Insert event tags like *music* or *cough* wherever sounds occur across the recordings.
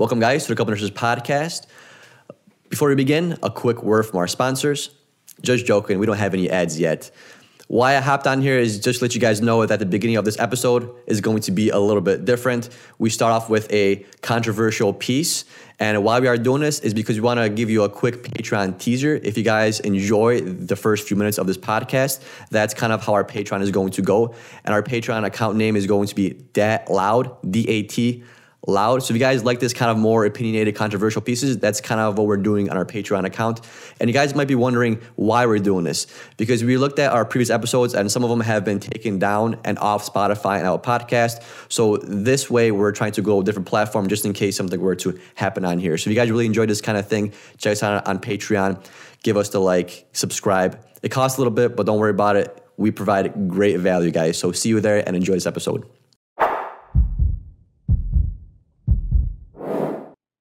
Welcome, guys, to the Couple Nurses podcast. Before we begin, a quick word from our sponsors. Just joking, we don't have any ads yet. Why I hopped on here is just to let you guys know that the beginning of this episode is going to be a little bit different. We start off with a controversial piece. And why we are doing this is because we want to give you a quick Patreon teaser. If you guys enjoy the first few minutes of this podcast, that's kind of how our Patreon is going to go. And our Patreon account name is going to be Dat Loud, D A T loud. So if you guys like this kind of more opinionated, controversial pieces, that's kind of what we're doing on our Patreon account. And you guys might be wondering why we're doing this. Because we looked at our previous episodes and some of them have been taken down and off Spotify and our podcast. So this way we're trying to go a different platform just in case something were to happen on here. So if you guys really enjoyed this kind of thing, check us out on Patreon. Give us the like, subscribe. It costs a little bit, but don't worry about it. We provide great value, guys. So see you there and enjoy this episode.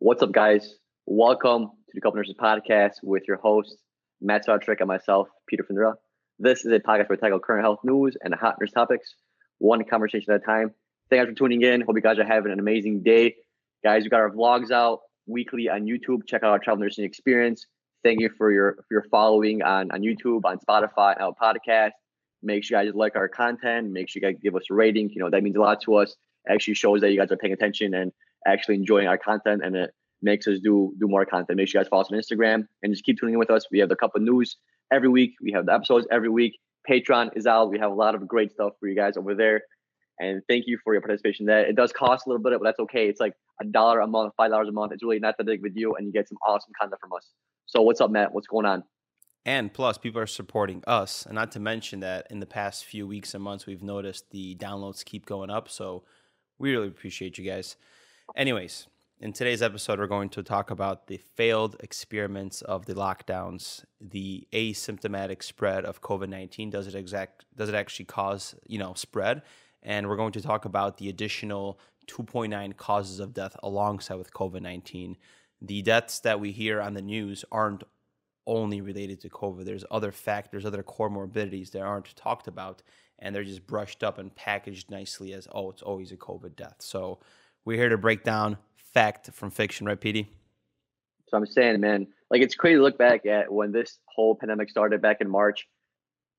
What's up, guys? Welcome to the Couple Nurses Podcast with your hosts, Matt Sartrick and myself, Peter Findra. This is a podcast where we tackle current health news and hot nurse topics, one conversation at a time. Thanks for tuning in. Hope you guys are having an amazing day. Guys, we got our vlogs out weekly on YouTube. Check out our travel nursing experience. Thank you for your for your following on, on YouTube, on Spotify, and our podcast. Make sure you guys like our content. Make sure you guys give us a rating. You know, that means a lot to us. It actually shows that you guys are paying attention and actually enjoying our content and it makes us do do more content. Make sure you guys follow us on Instagram and just keep tuning in with us. We have the cup of news every week. We have the episodes every week. Patreon is out. We have a lot of great stuff for you guys over there. And thank you for your participation there. It does cost a little bit, but that's okay. It's like a dollar a month, five dollars a month. It's really not that big of a deal, and you get some awesome content from us. So what's up, Matt? What's going on? And plus, people are supporting us. And not to mention that in the past few weeks and months, we've noticed the downloads keep going up. So we really appreciate you guys. Anyways, in today's episode, we're going to talk about the failed experiments of the lockdowns, the asymptomatic spread of COVID nineteen. Does it exact? Does it actually cause you know spread? And we're going to talk about the additional 2.9 causes of death alongside with COVID nineteen. The deaths that we hear on the news aren't only related to COVID. There's other factors, other comorbidities that aren't talked about, and they're just brushed up and packaged nicely as oh, it's always a COVID death. So we're here to break down fact from fiction, right, PD? So I'm saying, man, like it's crazy to look back at when this whole pandemic started back in March.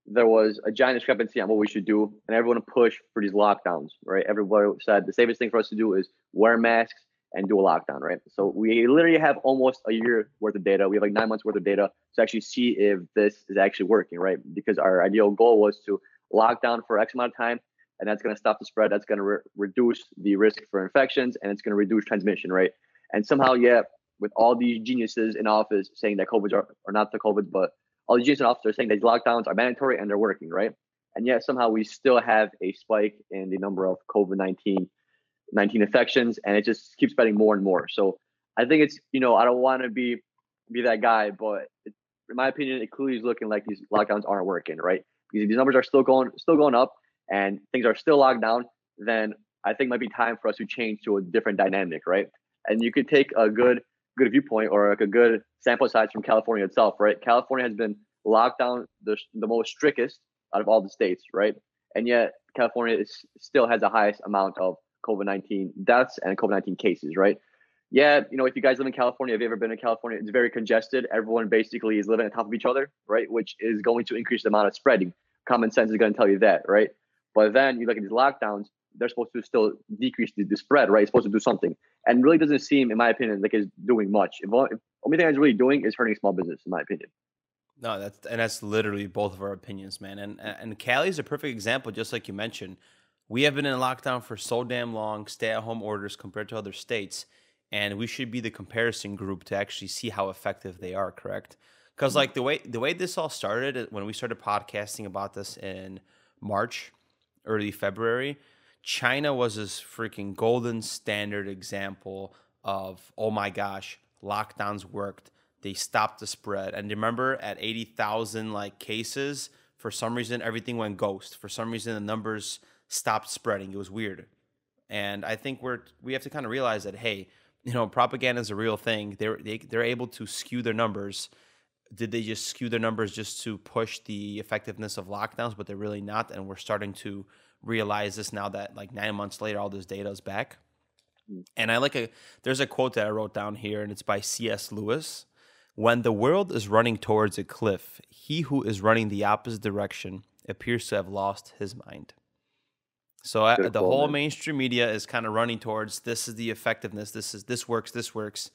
There was a giant discrepancy on what we should do, and everyone pushed for these lockdowns, right? Everybody said the safest thing for us to do is wear masks and do a lockdown, right? So we literally have almost a year worth of data. We have like nine months worth of data to actually see if this is actually working, right? Because our ideal goal was to lock down for X amount of time, and that's going to stop the spread. That's going to re- reduce the risk for infections, and it's going to reduce transmission, right? And somehow, yeah, with all these geniuses in office saying that COVID are, are not the COVID, but all the geniuses in office are saying that these lockdowns are mandatory and they're working, right? And yet somehow we still have a spike in the number of COVID 19 19 infections, and it just keeps spreading more and more. So I think it's you know I don't want to be be that guy, but it, in my opinion, it clearly is looking like these lockdowns aren't working, right? Because these numbers are still going still going up, and things are still locked down, then I think might be time for us to change to a different dynamic, right? And you could take a good good viewpoint or like a good sample size from California itself, right? California has been locked down the, the most strictest out of all the states, right? And yet California is, still has the highest amount of COVID 19 deaths and COVID 19 cases, right? Yeah, you know, if you guys live in California, have you ever been in California? It's very congested. Everyone basically is living on top of each other, right? Which is going to increase the amount of spreading. Common sense is going to tell you that, right? But then you look at these lockdowns, they're supposed to still decrease the, the spread, right? It's supposed to do something. And really doesn't seem, in my opinion, like it's doing much. If, if only thing it's really doing is hurting small business, in my opinion. No, that's and that's literally both of our opinions, man. And and Cali is a perfect example, just like you mentioned. We have been in lockdown for so damn long, stay-at-home orders compared to other states, and we should be the comparison group to actually see how effective they are. Correct? Because mm-hmm. like the way the way this all started uh, when we started podcasting about this in March, early February, China was this freaking golden standard example of, oh my gosh, lockdowns worked. They stopped the spread. And remember, at 80,000 like cases, for some reason, everything went ghost. For some reason, the numbers stopped spreading. It was weird. And I think we're we have to kind of realize that hey, you know, propaganda is a real thing. They're they, they're able to skew their numbers. Did they just skew their numbers just to push the effectiveness of lockdowns? But they're really not, and we're starting to realize this now that like nine months later, all this data is back. Mm. And I like a there's a quote that I wrote down here, and it's by C.S. Lewis. When the world is running towards a cliff, he who is running the opposite direction appears to have lost his mind. So uh, Good the whole mainstream media is kind of running towards this is the effectiveness, this is this works, this works.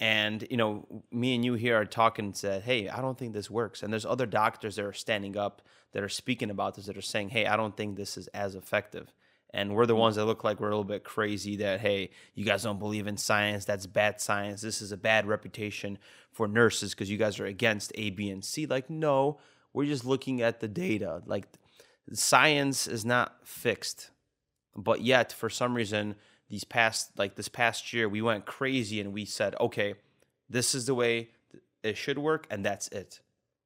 And you know, me and you here are talking and said, "Hey, I don't think this works." And there's other doctors that are standing up that are speaking about this that are saying, "Hey, I don't think this is as effective." And we're the Mm. ones that look like we're a little bit crazy that, "Hey, you guys don't believe in science. That's bad science. This is a bad reputation for nurses because you guys are against A, B, and C." Like, no, we're just looking at the data. Like, science is not fixed, but yet for some reason these past like this past year we went crazy and we said okay this is the way it should work and that's it.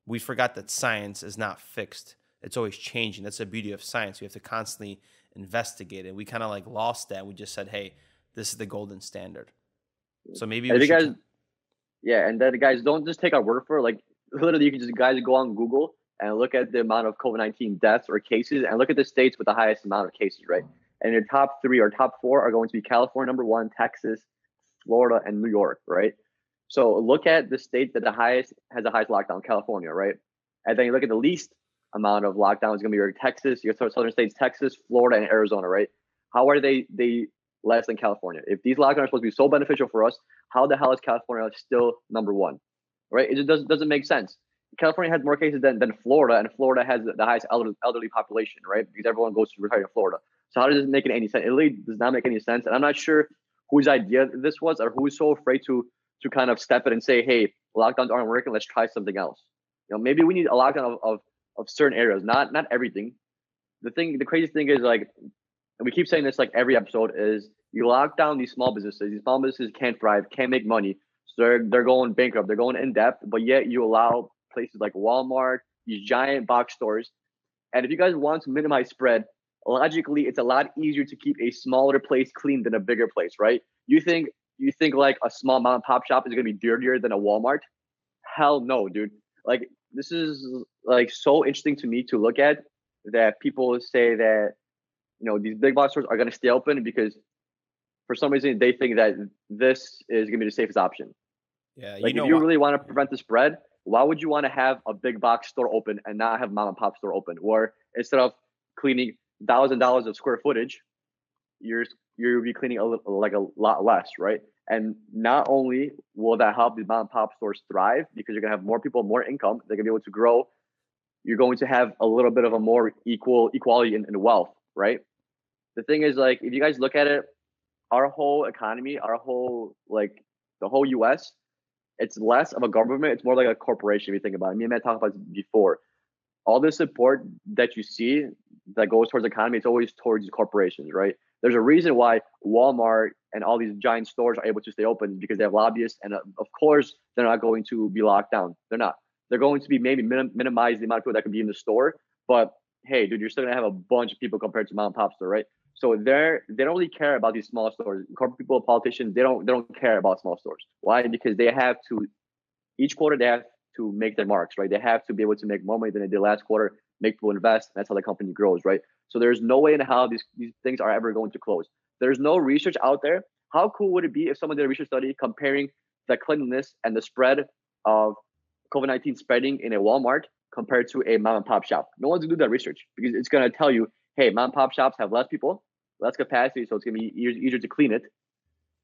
We forgot that science is not fixed. It's always changing. That's the beauty of science. We have to constantly investigate it. We kind of like lost that. We just said hey this is the golden standard. So maybe And we the should guys, yeah, and then guys, don't just take our word for it. Like literally, you can just guys go on Google and look at the amount of COVID nineteen deaths or cases, and look at the states with the highest amount of cases, right? And your top three or top four are going to be California number one, Texas, Florida, and New York, right? So look at the state that the highest has the highest lockdown, California, right? And then you look at the least amount of lockdown is going to be your Texas, your southern states, Texas, Florida, and Arizona, right? How are they they less than California? If these lockdowns are supposed to be so beneficial for us, how the hell is California still number one? Right? It just doesn't doesn't make sense. California has more cases than, than Florida, and Florida has the highest elderly, elderly population, right? Because everyone goes to retire in Florida. So how does it make any sense? It really does not make any sense. And I'm not sure whose idea this was or who's so afraid to to kind of step in and say, hey, lockdowns aren't working, let's try something else. You know, maybe we need a lockdown of, of, of certain areas, not not everything. The thing the craziest thing is like and we keep saying this like every episode is you lock down these small businesses. These small businesses can't thrive, can't make money. So they're they're going bankrupt, they're going in debt, but yet you allow places like Walmart, these giant box stores. And if you guys want to minimize spread, logically it's a lot easier to keep a smaller place clean than a bigger place, right? You think you think like a small mom and pop shop is gonna be dirtier than a Walmart? Hell no, dude. Like this is like so interesting to me to look at that people say that you know these big box stores are going to stay open because for some reason they think that this is going to be the safest option. yeah Like you know if you what? really want to prevent the spread, why would you want to have a big box store open and not have mom and pop store open? Or instead of cleaning thousand dollars of square footage, you're you'll be cleaning a little, like a lot less, right? And not only will that help the mom and pop stores thrive because you're gonna have more people, more income, they're gonna be able to grow. You're going to have a little bit of a more equal equality in, in wealth, right? The thing is, like, if you guys look at it, our whole economy, our whole like the whole U.S. It's less of a government. It's more like a corporation. If you think about it, me and Matt talked about this before. All the support that you see that goes towards the economy, it's always towards corporations, right? There's a reason why Walmart and all these giant stores are able to stay open because they have lobbyists, and uh, of course they're not going to be locked down. They're not. They're going to be maybe minim- minimize the amount of people that can be in the store, but hey, dude, you're still gonna have a bunch of people compared to mom and pop store, right? So they're they don't really care about these small stores. Corporate people, politicians, they don't they don't care about small stores. Why? Because they have to each quarter they have to make their marks, right? They have to be able to make more money than they did last quarter, make people invest. That's how the company grows, right? So there's no way in how these these things are ever going to close. There's no research out there. How cool would it be if someone did a research study comparing the cleanliness and the spread of COVID 19 spreading in a Walmart compared to a mom and pop shop? No one's gonna do that research because it's gonna tell you hey, mom and pop shops have less people, less capacity, so it's gonna be easier, easier to clean it.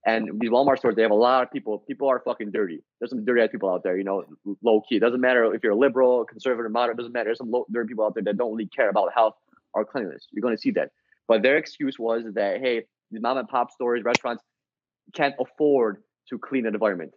And these Walmart stores, they have a lot of people. People are fucking dirty. There's some dirty ass people out there, you know, low key. It doesn't matter if you're a liberal, conservative, moderate. It doesn't matter. There's some low, dirty people out there that don't really care about health or cleanliness. You're going to see that. But their excuse was that hey, these mom and pop stores, restaurants can't afford to clean an environment.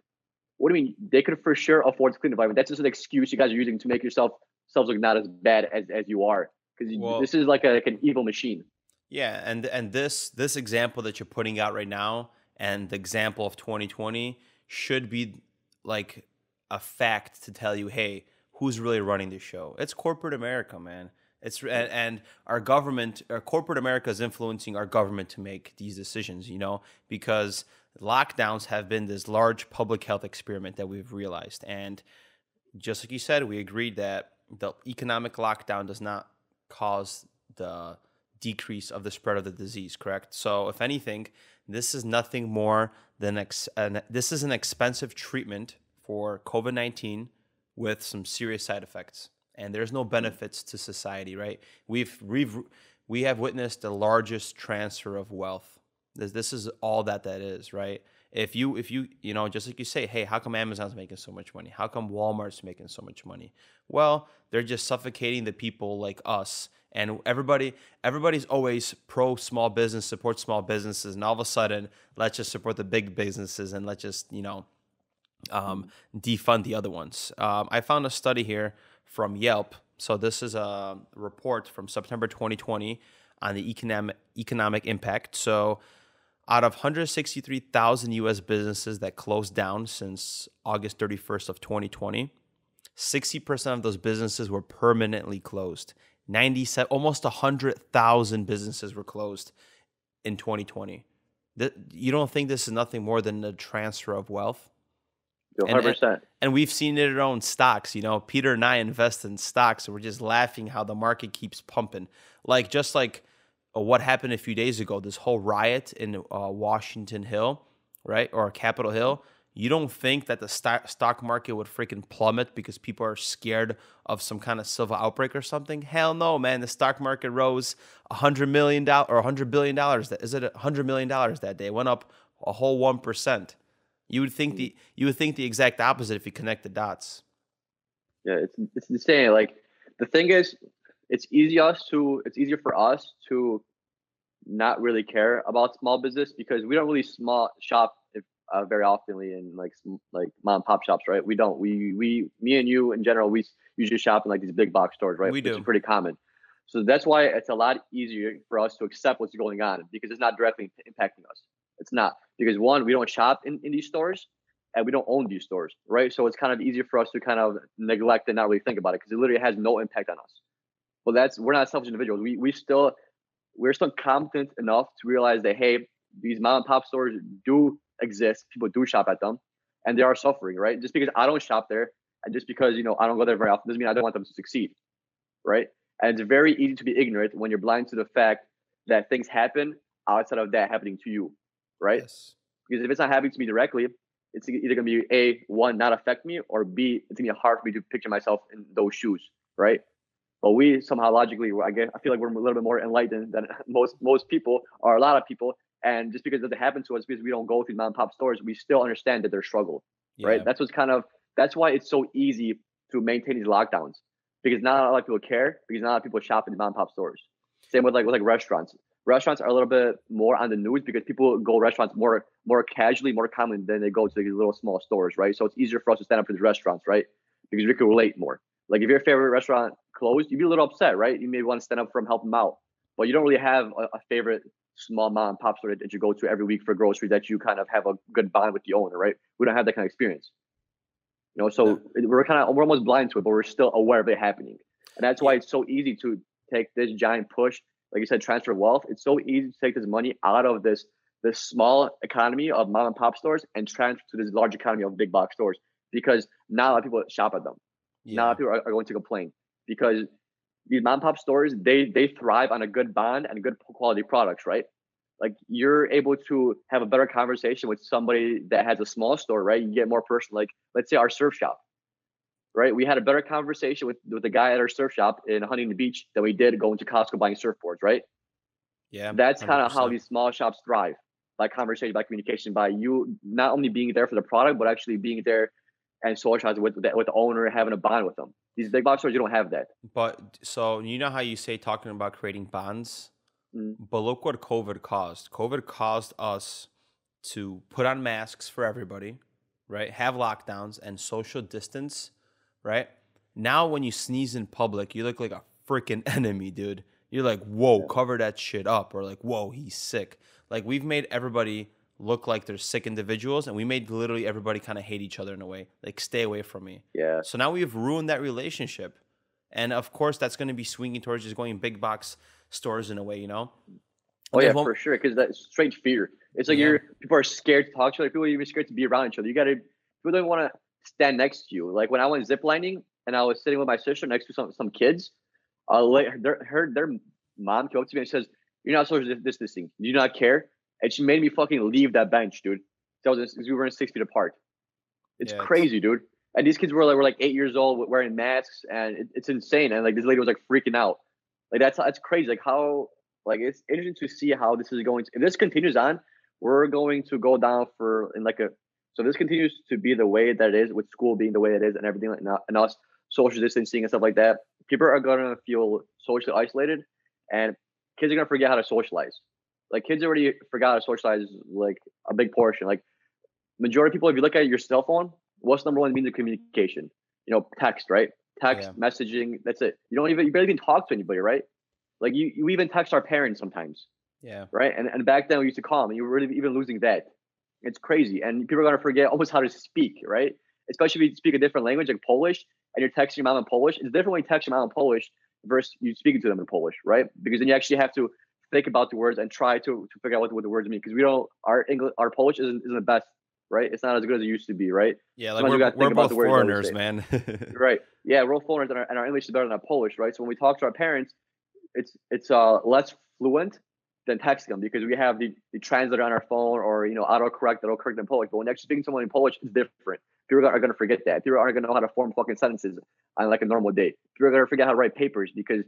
What do you mean? They could for sure afford to clean the environment. That's just an excuse you guys are using to make yourself selves look not as bad as, as you are. Because Well- this is like, a, like an evil machine. Yeah, and and this this example that you're putting out right now and the example of 2020 should be like a fact to tell you, hey, who's really running the show? It's corporate America, man. It's and, and our government, our corporate America is influencing our government to make these decisions, you know, because lockdowns have been this large public health experiment that we've realized. And just like you said, we agreed that the economic lockdown does not cause the decrease of the spread of the disease. Correct. So if anything, this is nothing more than ex- an, this is an expensive treatment for COVID nineteen with some serious side effects, and there's no hmm. benefits to society. Right? We've we've we have witnessed the largest transfer of wealth. This this is all that that is. Right? if you if you you know just like you say hey how come amazon's making so much money how come walmart's making so much money well they're just suffocating the people like us and everybody everybody's always pro small business support small businesses. And all of a sudden let's just support the big businesses and let's just you know um, defund the other ones. Um, i found a study here from yelp. So this is a report from september 2020 on the economic economic impact. So out of 163,000 US businesses that closed down since August 31st of 2020, 60% of those businesses were permanently closed. 97 almost 100,000 businesses were closed in 2020. you don't think this is nothing more than a transfer of wealth? 100%. And, and, we've seen it in our own stocks. You know, Peter and I invest in stocks, and we're just laughing how the market keeps pumping. Like, just like what happened a few days ago, this whole riot in uh, Washington Hill, right, or Capitol Hill, you don't think that the st- stock market would freaking plummet because people are scared of some kind of civil outbreak or something? Hell no, man. The stock market rose a hundred million dollars or hundred billion dollars. Is it a hundred million dollars that day? It went up a whole one percent. You would think the you would think the exact opposite if you connect the dots. Yeah, it's it's insane. Like the thing is, it's easy us to it's easier for us to not really care about small business because we don't really small shop uh, very oftenly in like like mom and pop shops, right? We don't. We we me and you in general, we usually shop in like these big box stores, right? We do. Which is pretty common. So that's why it's a lot easier for us to accept what's going on because it's not directly impacting us. It's not because one, we don't shop in, in these stores and we don't own these stores, right? So it's kind of easier for us to kind of neglect and not really think about it because it literally has no impact on us. Well, that's we're not selfish individuals. We we still we're still competent enough to realize that hey, these mom and pop stores do exist. People do shop at them, and they are suffering. Right? Just because I don't shop there, and just because you know I don't go there very often, doesn't mean I don't want them to succeed. Right? And it's very easy to be ignorant when you're blind to the fact that things happen outside of that happening to you. Right? Yes. Because if it's not happening to me directly, it's either gonna be a one not affect me, or b it's gonna be hard for me to picture myself in those shoes. Right? but we somehow logically, I guess, I feel like we're a little bit more enlightened than *laughs* most most people or a lot of people. And just because it doesn't happen to us because we don't go through mom and pop stores, we still understand that there's struggle, yeah. right? That's what's kind of that's why it's so easy to maintain these lockdowns because not a lot of people care because not a lot of people shop in mom and pop stores. Same with like with like restaurants. Restaurants are a little bit more on the news because people go restaurants more more casually, more commonly than they go to these little small stores, right? So it's easier for us to stand up for these restaurants, right? Because we can relate more. Like if your favorite restaurant closed, you'd be a little upset, right? You may want to stand up for them, help them out, but you don't really have a, a favorite small mom and pop store that you go to every week for groceries that you kind of have a good bond with the owner, right? We don't have that kind of experience. You know, so yeah. we're kind of we're almost blind to it, but we're still aware of it happening, and that's why it's so easy to take this giant push, like you said, transfer wealth. It's so easy to take this money out of this this small economy of mom and pop stores and transfer to this large economy of big box stores because now a lot of people shop at them. Yeah. Now people are, are going to complain because these mom pop stores they they thrive on a good bond and good quality products, right? Like you're able to have a better conversation with somebody that has a small store, right? You get more personal. Like let's say our surf shop, right? We had a better conversation with with the guy at our surf shop in Huntington Beach than we did going to Costco buying surfboards, right? Yeah, that's kind of how these small shops thrive by conversation, by communication, by you not only being there for the product, but actually being there and socializing with the, with the owner, having a bond with them. These big box stores, you don't have that. But so you know how you say talking about creating bonds, mm. but look what COVID caused. COVID caused us to put on masks for everybody, right? Have lockdowns and social distance, right? Now when you sneeze in public, you look like a freaking *laughs* enemy, dude. You're like, whoa, yeah. cover that shit up, or like, whoa, he's sick. Like we've made everybody look like they're sick individuals and we made literally everybody kind of hate each other in a way like stay away from me. Yeah. So now we've ruined that relationship. And of course that's going to be swinging towards just going big box stores in a way you know? Oh yeah for sure because that's strange fear. It's like yeah. you're people are scared to talk to other people even scared to be around each other. You gotta people don't want to stand next to you. Like when i went ziplining and i was sitting with my sister next to some some kids uh, their her their mom came up to me and says, "You're not social distancing. You do you not care?" And she made me fucking leave that bench, dude. So was, we were in six feet apart. It's yeah, crazy, it's... dude. And these kids were like were like eight years old wearing masks, and it, it's insane. And like this lady was like freaking out. Like that's that's crazy. Like how like it's interesting to see how this is going. To, if this continues on, we're going to go down for in like a. So this continues to be the way that it is with school being the way it is and everything like and us social distancing and stuff like that. People are gonna feel socially isolated, and kids are gonna forget how to socialize. Like kids already forgot how to socialize like a big portion. Like majority of people, if you look at your cell phone, what's number one means of communication? You know, text, right? Text, yeah. messaging. That's it. You don't even you barely even talk to anybody, right? Like you, you even text our parents sometimes. Yeah. Right. And and back then we used to call them, and you were really even losing that. It's crazy, and people are gonna forget almost how to speak, right? Especially if you speak a different language like Polish, and you're texting your mom in Polish. It's different when you text your mom in Polish versus you speaking to them in Polish, right? Because then you actually have to think about the words and try to, to figure out what, what the words mean. Because we don't our English our Polish isn't isn't the best right? It's not as good as it used to be, right? Yeah, like we're, we're both foreigners, man. *laughs* right. Yeah, we're all foreigners, and our, and our English is better than our Polish, right? So when we talk to our parents, it's it's uh less fluent than texting them because we have the, the translator on our phone or you know autocorrect that'll correct in Polish. But when actually speaking to someone in Polish, it's different. People are going to forget that. People aren't going to know how to form fucking sentences on like a normal day. People are going to forget how to write papers because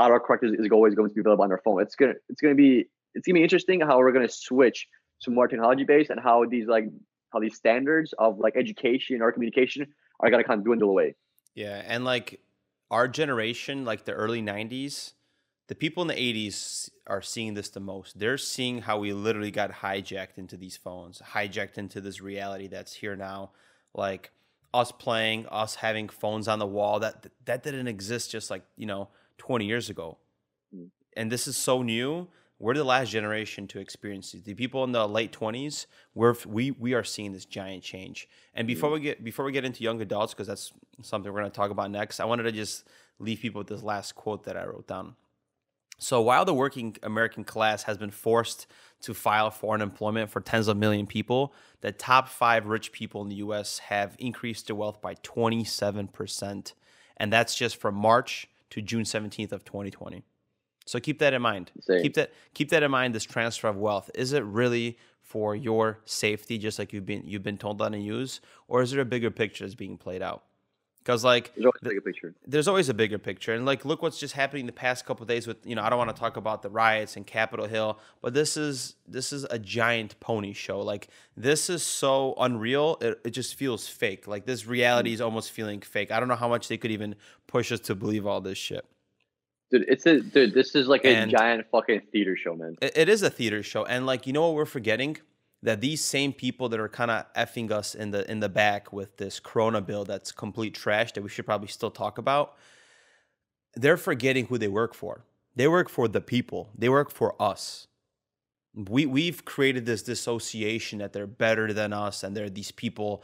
autocorrect is, is always going to be available on their phone. It's gonna it's gonna be it's gonna be interesting how we're gonna switch to more technology based and how these like how these standards of like education or communication are gonna kind of dwindle away. Yeah, and like our generation, like the early '90s, the people in the 80s are seeing this the most. They're seeing how we literally got hijacked into these phones, hijacked into this reality that's here now. Like us playing, us having phones on the wall that that didn't exist just like, you know, 20 years ago. Mm. And this is so new. We're the last generation to experience it. The people in the late 20s, we're we we are seeing this giant change. And before mm. we get before we get into young adults because that's something we're going to talk about next, I wanted to just leave people with this last quote that I wrote down. So while the working American class has been forced to file for unemployment for tens of million people, the top five rich people in the US have increased their wealth by 27%. And that's just from March to June 17th of 2020. So keep that in mind. Same. Keep that keep that in mind. This transfer of wealth is it really for your safety, just like you've been you've been told how to use, or is there a bigger picture that's being played out? Because like there's always a bigger picture. There's always a bigger picture, and like look what's just happening the past couple days with you know I don't want to talk about the riots in Capitol Hill, but this is this is a giant pony show. Like this is so unreal, it, it just feels fake. Like this reality is almost feeling fake. I don't know how much they could even push us to believe all this shit. Dude, it's a dude. This is like a and giant fucking theater show, man. It, it is a theater show, and like you know what we're forgetting that these same people that are kind of effing us in the in the back with this corona bill that's complete trash that we should probably still talk about they're forgetting who they work for. They work for the people. They work for us. We we've created this dissociation that they're better than us and they're these people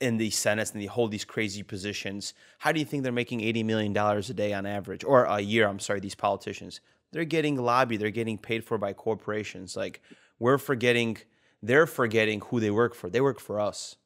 in the Senate and they hold these crazy positions. How do you think they're making 80 million dollars a day on average? Or a year i'm sorry these politicians. They're getting lobbied. They're getting paid for by corporations. Like we're forgetting they're forgetting who they work for. They work for us.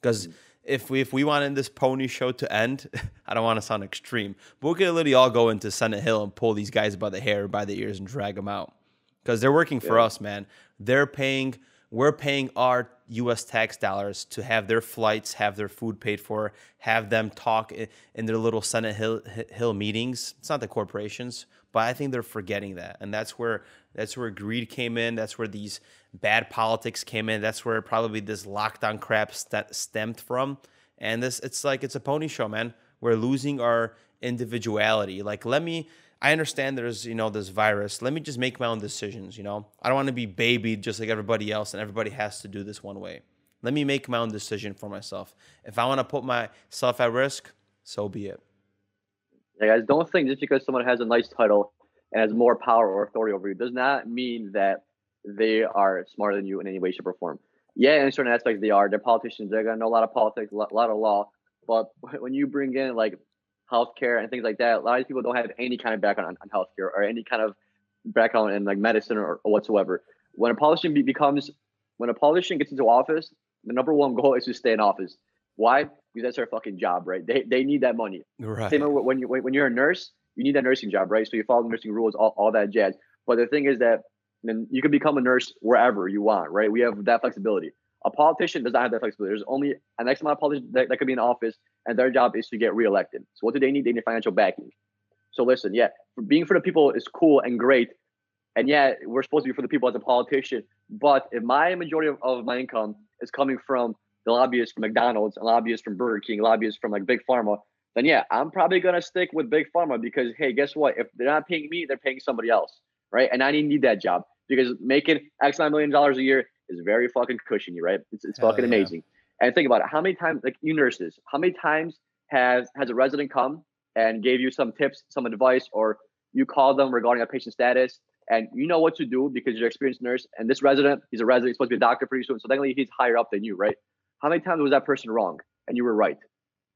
Because mm. if we if we wanted this pony show to end, *laughs* I don't want to sound extreme, but we could literally all go into Senate Hill and pull these guys by the hair, by the ears, and drag them out. Because they're working for yeah. us, man. They're paying. We're paying our U.S. tax dollars to have their flights, have their food paid for, have them talk in their little Senate Hill, Hill meetings. It's not the corporations, but I think they're forgetting that, and that's where that's where greed came in. That's where these bad politics came in. That's where probably this lockdown crap st- stemmed from. And this, it's like it's a pony show, man. We're losing our individuality. Like, let me. I understand there's you know this virus. Let me just make my own decisions. You know, I don't want to be babied just like everybody else, and everybody has to do this one way. Let me make my own decision for myself. If I want to put myself at risk, so be it. Yeah, guys, don't think just because someone has a nice title and has more power or authority over you does not mean that they are smarter than you in any way, shape, or form. Yeah, in certain aspects they are. They're politicians. They're gonna know a lot of politics, a lot of law. But *laughs* when you bring in like healthcare and things like that, a lot of people don't have any kind of background on, on healthcare or any kind of background in like medicine or, or whatsoever. When a politician be, becomes, when a politician gets into office, the number one goal is to stay in office. Why? Because that's their fucking job, right? They, they need that money. Right. Same when you when you're a nurse, you need that nursing job, right? So you follow the nursing rules, all, all that jazz. But the thing is that then you can become a nurse wherever you want, right? We have that flexibility. A politician does not have that flexibility. There's only an X amount of politicians that, that could be in office, and their job is to get reelected. So what do they need? They need financial backing. So listen, yeah, being for the people is cool and great, and yeah, we're supposed to be for the people as a politician. But if my majority of, of my income is coming from the lobbyists from McDonald's, lobbyists from Burger King, lobbyists from like Big Pharma, then yeah, I'm probably gonna stick with Big Pharma because hey, guess what? If they're not paying me, they're paying somebody else, right? And I need that job because making X nine million dollars a year is very fucking cushiony, right? It's, it's fucking yeah. amazing. And think about it. How many times, like you nurses, how many times has has a resident come and gave you some tips, some advice, or you call them regarding a patient status, and you know what to do because you're an experienced nurse. And this resident, he's a resident, he's supposed to be a doctor pretty soon, so technically he's higher up than you, right? How many times was that person wrong and you were right?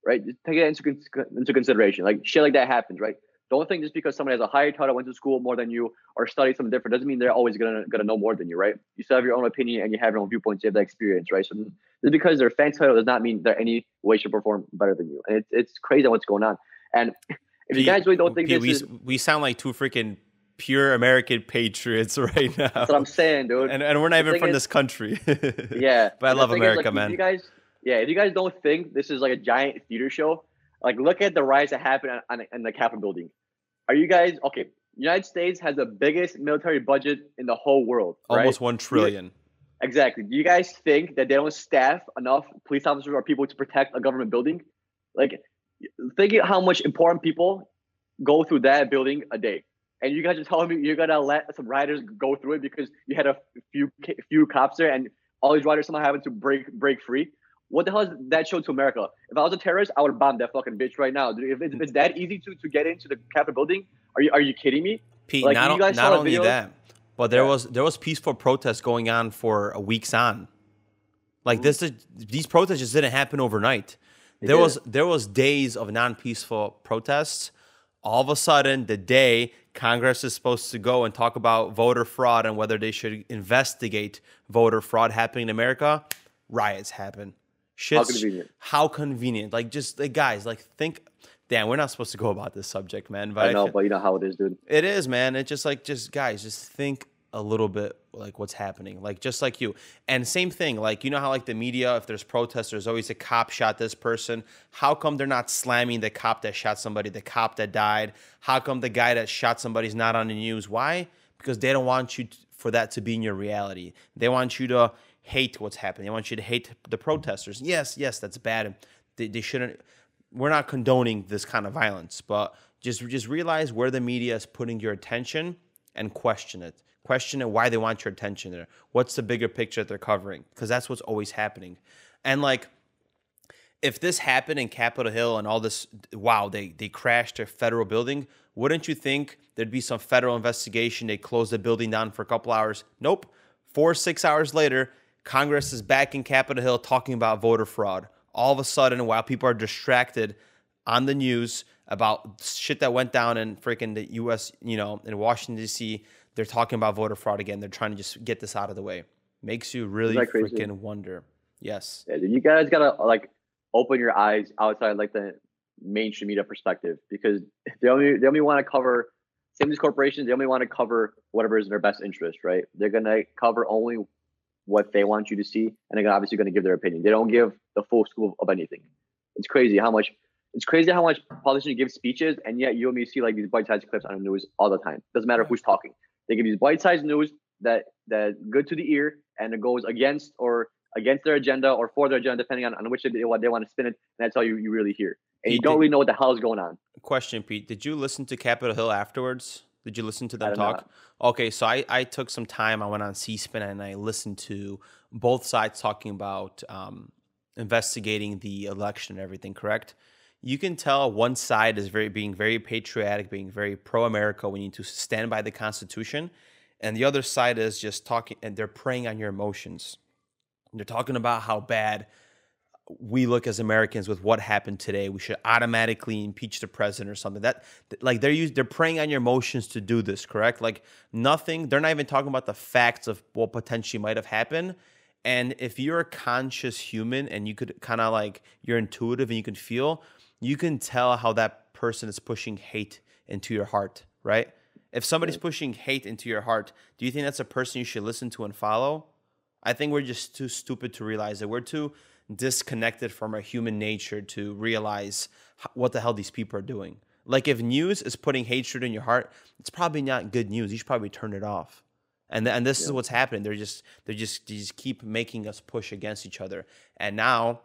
Right? Just take it into, into consideration. Like shit like that happens, right? Don't think just because somebody has a higher title, went to school more than you, or studied something different doesn't mean they're always gonna gonna know more than you, right? You still have your own opinion and you have your own viewpoints, you have that experience, right? So just because they're fan title does not mean they're any way, should perform better than you. And it's it's crazy what's going on. And if you guys really don't oh, think Pete, this we, is, we sound like two freaking pure American patriots *laughs* right now. That's what I'm saying, dude. And, and we're not the even from is, this country. *laughs* yeah, but I love America, is, like, man. You guys, yeah, if you guys don't think this is like a giant theater show, like look at the riots that happened on, on, the Capitol building. Are you guys okay? United States has the biggest military budget in the whole world. Almost right? one trillion. Exactly. Do you guys think that they don't staff enough police officers or people to protect a government building? Like, think how much important people go through that building a day. And you guys are telling me you're gonna let some riders go through it because you had a few few cops there, and all these riders somehow having to break break free. What the hell is that show to America? If I was a terrorist, I would bomb that fucking bitch right now. Dude, if, it's, if it's that easy to, to get into the Capitol building, are you are you kidding me? Pete, like, not, not only that, but there yeah. was there was peaceful protests going on for weeks on. Like mm-hmm. this, is, these protests just didn't happen overnight. There did. was there was days of non peaceful protests. All of a sudden, the day Congress is supposed to go and talk about voter fraud and whether they should investigate voter fraud happening in America, riots happen. How convenient. How convenient. Like just like guys, like think damn, we're not supposed to go about this subject, man. But I know, I but you know how it is, dude. It is, man. It's just like just guys, just think a little bit like what's happening like just like you and same thing like you know how like the media if there's protests there's always a cop shot this person how come they're not slamming the cop that shot somebody the cop that died how come the guy that shot somebody's not on the news why because they don't want you to, for that to be in your reality they want you to hate what's happening. They want you to hate the mm-hmm. protesters. Yes yes that's bad they, they shouldn't we're not condoning this kind of violence but just just realize where the media is putting your attention and question it. Question it why they want your attention there. What's the bigger picture that they're covering? Because that's what's always happening. And like if this happened in capitol hill and all this wow they they crashed a federal building wouldn't you think there'd be some federal investigation? They close the building down for a couple hours? Nope. Four six hours later congress is back in capitol hill talking about voter fraud all of a sudden while people are distracted on the news about shit that went down in freaking the us you know in washington d.c they're talking about voter fraud again. They're trying to just get this out of the way. Makes you really freaking wonder. Yes. Yeah, you guys gotta like open your eyes outside like the mainstream media perspective because they only they only want to cover same as corporations. They only want to cover whatever is in their best interest, right? They're gonna cover only what they want you to see, and they're obviously gonna give their opinion. They don't give the full scope of anything. It's crazy how much it's crazy how much politicians give speeches, and yet you and me see like these bite-sized clips on the news all the time. Doesn't matter who's talking. They give you bite-sized news that that good to the ear and it goes against or against their agenda or for their agenda, depending on, on which they, what they want to spin it. And that's all you, you really hear. And Pete, you don't really know what the hell is going on. Question, Pete. Did you listen to Capitol Hill afterwards? Did you listen to them talk? Okay, so I, I took some time. I went on C-SPAN and I listened to both sides talking about um, investigating the election and everything. Correct? you can tell one side is very being very patriotic, being very pro-America. We need to stand by the Constitution, and the other side is just talking and they're preying on your emotions. They're talking about how bad we look as Americans with what happened today. We should automatically impeach the president or something. That like they're used, they're preying on your emotions to do this, correct? Like nothing. They're not even talking about the facts of what potentially might have happened. And if you're a conscious human and you could kind of like you're intuitive and you can feel, you can tell how that person is pushing hate into your heart, right? If somebody's pushing hate into your heart, do you think that's a person you should listen to and follow? I think we're just too stupid to realize it. We're too disconnected from our human nature to realize what the hell these people are doing. Like if news is putting hatred in your heart, it's probably not good news. You should probably turn it off. And and this yeah. is what's happening. They're just they're just they just keep making us push against each other. And now,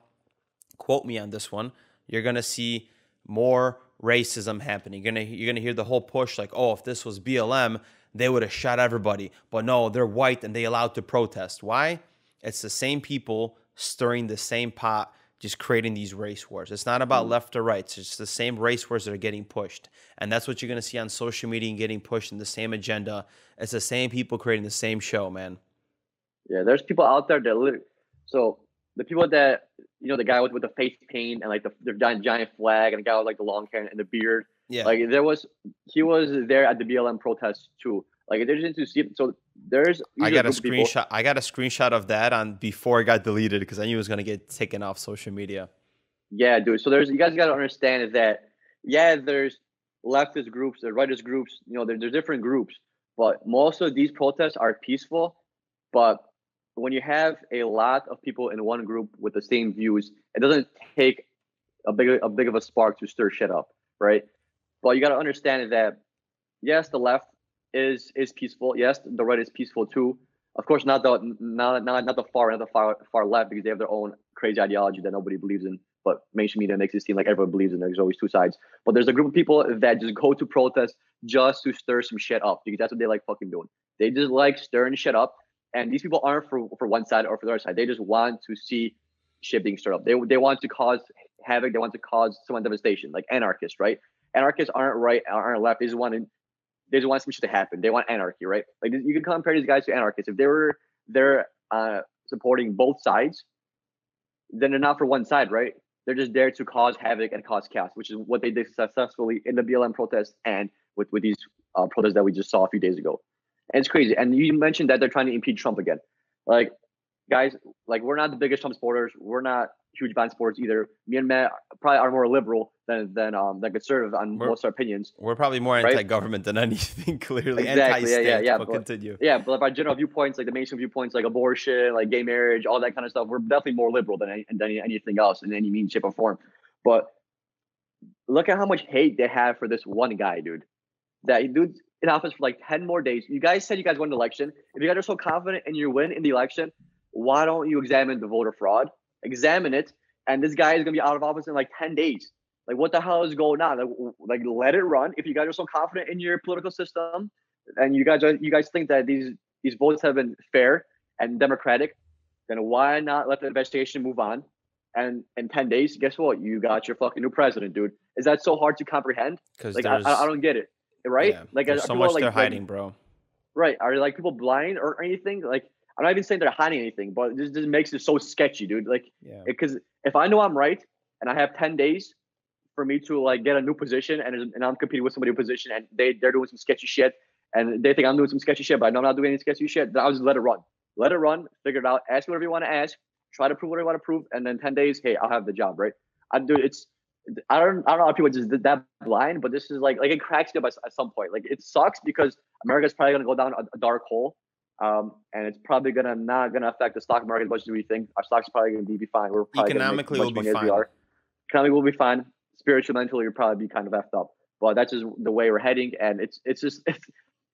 quote me on this one, you're gonna see more racism happening. You're gonna you're gonna hear the whole push like, oh, if this was BLM, they would have shot everybody. But no, they're white and they allowed to protest. Why? It's the same people stirring the same pot just creating these race wars. It's not about mm. left or right. It's just the same race wars that are getting pushed. And that's what you're going to see on social media and getting pushed in the same agenda. It's the same people creating the same show, man. Yeah, there's people out there that literally, so the people that, you know, the guy with, with the face paint and like the, the giant, giant flag and the guy with like the long hair and the beard. Yeah. Like there was, he was there at the BLM protest too. Like it's interesting to see. So there's. I got a screenshot. I got a screenshot of that on before it got deleted because I knew it was gonna get taken off social media. Yeah, dude. So there's you guys got to understand is that yeah, there's leftist groups, there's rightist groups. You know, there, there's different groups, but most of these protests are peaceful. But when you have a lot of people in one group with the same views, it doesn't take a big a big of a spark to stir shit up, right? But you got to understand that yes, the left is is peaceful. Yes, the right is peaceful too. Of course, not the not not, not the far not the far far left because they have their own crazy ideology that nobody believes in. But mainstream media makes it seem like everyone believes in. There's always two sides. But there's a group of people that just go to protest just to stir some shit up because that's what they like fucking doing. They just like stirring shit up. And these people aren't for for one side or for the other side. They just want to see shit being stirred up. They they want to cause havoc. They want to cause someone devastation, like anarchists, right? Anarchists aren't right, aren't left. They just want to they just want some shit to happen. They want anarchy, right? Like you can compare these guys to anarchists. If they were they're uh, supporting both sides, then they're not for one side, right? They're just there to cause havoc and cause chaos, which is what they did successfully in the BLM protests and with with these uh, protests that we just saw a few days ago. And it's crazy. And you mentioned that they're trying to impeach Trump again. Like, guys, like we're not the biggest Trump supporters. We're not huge fan sports either. Me and Matt probably are more liberal than than um than conservative on we're, most of our opinions. We're probably more right? anti-government than anything. *laughs* Clearly, exactly. Yeah, yeah, yeah. But, continue. Yeah, but like our general viewpoints, like the mainstream viewpoints, like abortion, like gay marriage, all that kind of stuff, we're definitely more liberal than any, than anything else in any means, shape, or form. But look at how much hate they have for this one guy, dude. That dude's in office for like ten more days. You guys said you guys won the election. If you guys are so confident in your win in the election, why don't you examine the voter fraud? Examine it and this guy is gonna be out of office in like 10 days. Like, what the hell is going on? Like, like, let it run. If you guys are so confident in your political system, and you guys are, you guys think that these these votes have been fair and democratic, then why not let the investigation move on? And in 10 days, guess what? You got your fucking new president, dude. Is that so hard to comprehend? Because like, I, I, don't get it. Right? Yeah, like, so much like, they're hiding, bro. Right? Are like people blind or anything? Like, I'm not even saying they're hiding anything, but this just makes it so sketchy, dude. Like, because if I know I'm right and I have 10 days for me to like get a new position and, and I'm competing with somebody in position and they, they're doing some sketchy shit and they think I'm doing some sketchy shit, but I know I'm not doing any sketchy shit, then I'll just let it run. Let it run, figure it out, ask whatever you want to ask, try to prove whatever you want to prove, and then 10 days, hey, I'll have the job, right? I do it's I don't I don't know how people just did that blind, but this is like like it cracks me up at, at some point. Like it sucks because America's probably gonna go down a, a dark hole um, and it's probably gonna not gonna affect the stock market as much as we think. Our stocks are probably gonna be, be fine. We're probably economically will be fine. Economically will be fine. Spiritually, mentally, you'll probably be kind of effed up. But that's just the way we're heading, and it's it's just *laughs* it's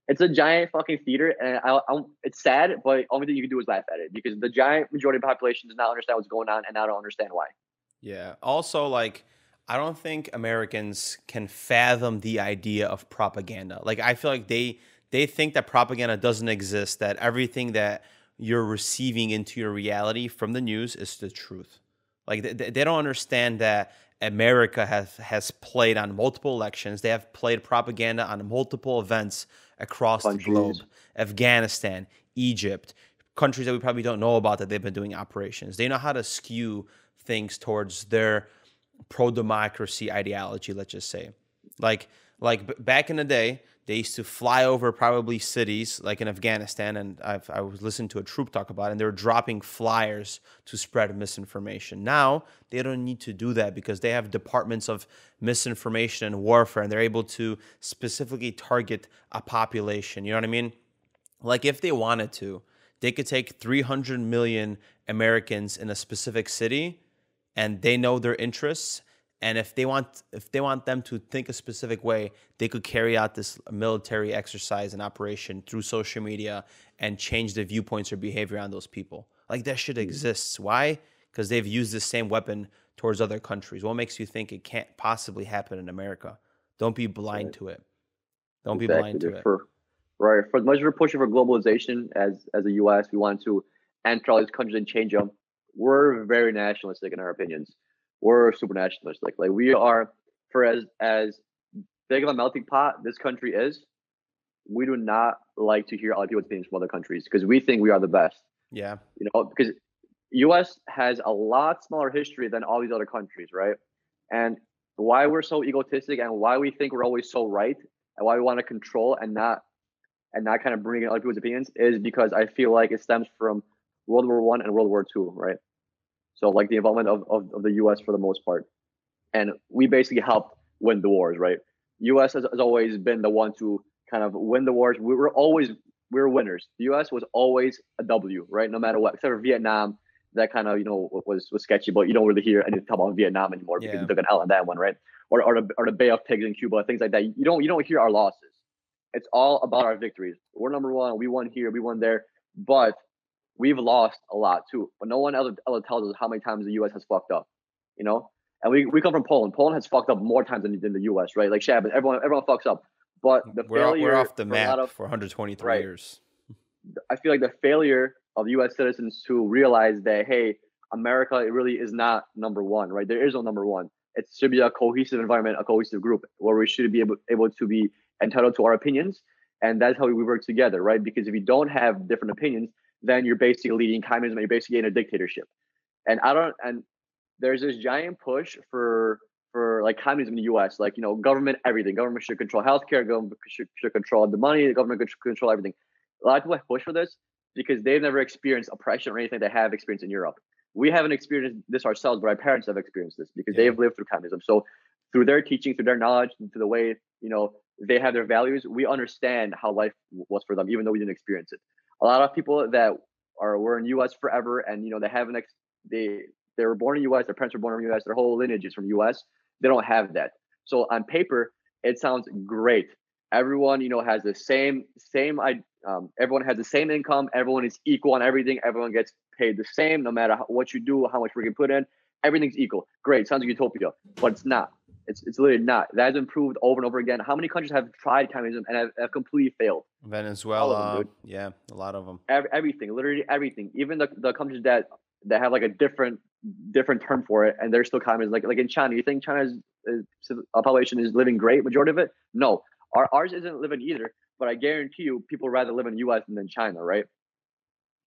it's a giant fucking theater, and I, I it's sad, but only thing you can do is laugh at it because the giant majority of the population does not understand what's going on, and I don't understand why. Yeah. Also, like. I don't think Americans can fathom the idea of propaganda. Like I feel like they they think that propaganda doesn't exist, that everything that you're receiving into your reality from the news is the truth. Like they, they don't understand that America has has played on multiple elections. They have played propaganda on multiple events across Countries. the globe. Afghanistan, Egypt, countries that we probably don't know about that they've been doing operations. They know how to skew things towards their pro democracy ideology, let's just say. Like Like back in the day, they used to fly over probably cities like in Afghanistan, and I've, I was listening to a troop talk about it, and they were dropping flyers to spread misinformation. Now they don't need to do that because they have departments of misinformation and warfare, and they're able to specifically target a population. You know what I mean? Like if they wanted to, they could take 300 million Americans in a specific city, and they know their interests and if they want if they want them to think a specific way they could carry out this military exercise and operation through social media and change the viewpoints or behavior on those people. Like that shit hmm. exists. Why? Because they've used the same weapon towards other countries. What makes you think it can't possibly happen in america? Don't be blind right. to it. Don't exactly. be blind to it. right for as much as we're pushing for globalization as as the us we want to enter all these countries and change them we're very nationalistic in our opinions we're super nationalistic. Like we are for as as big of a melting pot this country is, we do not like to hear other people's opinions from other countries because we think we are the best. Yeah. You know, because US has a lot smaller history than all these other countries, right? And why we're so egotistic and why we think we're always so right and why we want to control and not and not kind of bring in other people's opinions is because I feel like it stems from World War One and World War Two, right? So like the involvement of, of, of the U.S. for the most part, and we basically helped win the wars, right? U.S. has, has always been the one to kind of win the wars. We were always we were winners. The U.S. was always a W, right? No matter what, except for Vietnam, that kind of you know was was sketchy. But you don't really hear anything about Vietnam anymore because yeah. you took an L on that one, right? Or or the, or the Bay of Pigs in Cuba, things like that. You don't you don't hear our losses. It's all about our victories. We're number one. We won here. We won there. But we've lost a lot too, but no one ever, ever tells us how many times the U.S. has fucked up, you know. And we, we come from Poland. Poland has fucked up more times than, than the U.S. Right? Like Shab, everyone everyone fucks up, but the we're, failure we're off the map of, for 123 right, years. I feel like the failure of U.S. citizens to realize that hey, America it really is not number one. Right? There is no number one. It should be a cohesive environment, a cohesive group where we should be able, able to be entitled to our opinions, and that's how we work together, right? Because if you don't have different opinions, then you're basically leading communism. You're basically in a dictatorship. And I don't. And there's this giant push for for like communism in the U.S. Like you know, government everything. Government should control healthcare. Government should, should control the money. The government should control everything. A lot of people push for this because they've never experienced oppression or anything they have experienced in Europe. We haven't experienced this ourselves, but our parents have experienced this because yeah. they've lived through communism. So through their teaching, through their knowledge, through the way you know they have their values, we understand how life was for them, even though we didn't experience it a lot of people that are were in U.S. forever, and you know they have an ex, they they were born in U.S. Their parents were born in U.S. Their whole lineage is from U.S. They don't have that. So on paper, it sounds great. Everyone you know has the same same. Um, everyone has the same income. Everyone is equal on everything. Everyone gets paid the same, no matter how, what you do, how much work you put in. Everything's equal. Great, sounds like utopia, but it's not. It's it's literally not. That has improved over and over again. How many countries have tried communism and have, have completely failed? Venezuela, them, yeah, a lot of them. Every, everything, literally everything. Even the, the countries that that have like a different different term for it, and they're still communist. Like like in China, you think China's population is living great? Majority of it, no. Our ours isn't living either. But I guarantee you, people rather live in the U.S. than in China, right?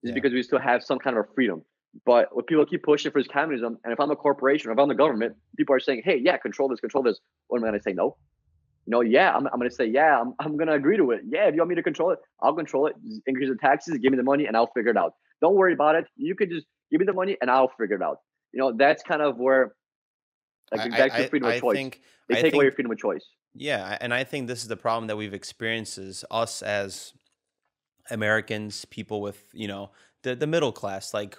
Just yeah. because we still have some kind of freedom. But what people keep pushing for this communism. And if I'm a corporation or if I'm the government, people are saying, hey, yeah, control this, control this. What am I going to say? No. No, yeah, I'm, I'm going to say, yeah, I'm, I'm going to agree to it. Yeah, if you want me to control it, I'll control it. Just increase the taxes, give me the money, and I'll figure it out. Don't worry about it. You could just give me the money and I'll figure it out. You know, that's kind of where, like, back to freedom I, of choice. Think, they take think, away your freedom of choice. Yeah. And I think this is the problem that we've experienced is us as Americans, people with, you know, the, the middle class. Like,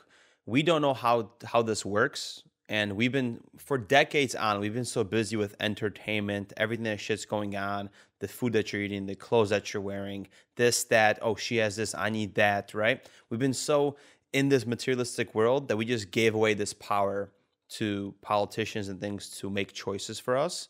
we don't know how how this works. And we've been for decades on we've been so busy with entertainment everything that shit's going on the food that you're eating the clothes that you're wearing this that oh she has this i need that right? We've been so in this materialistic world that we just gave away this power to politicians and things to make choices for us.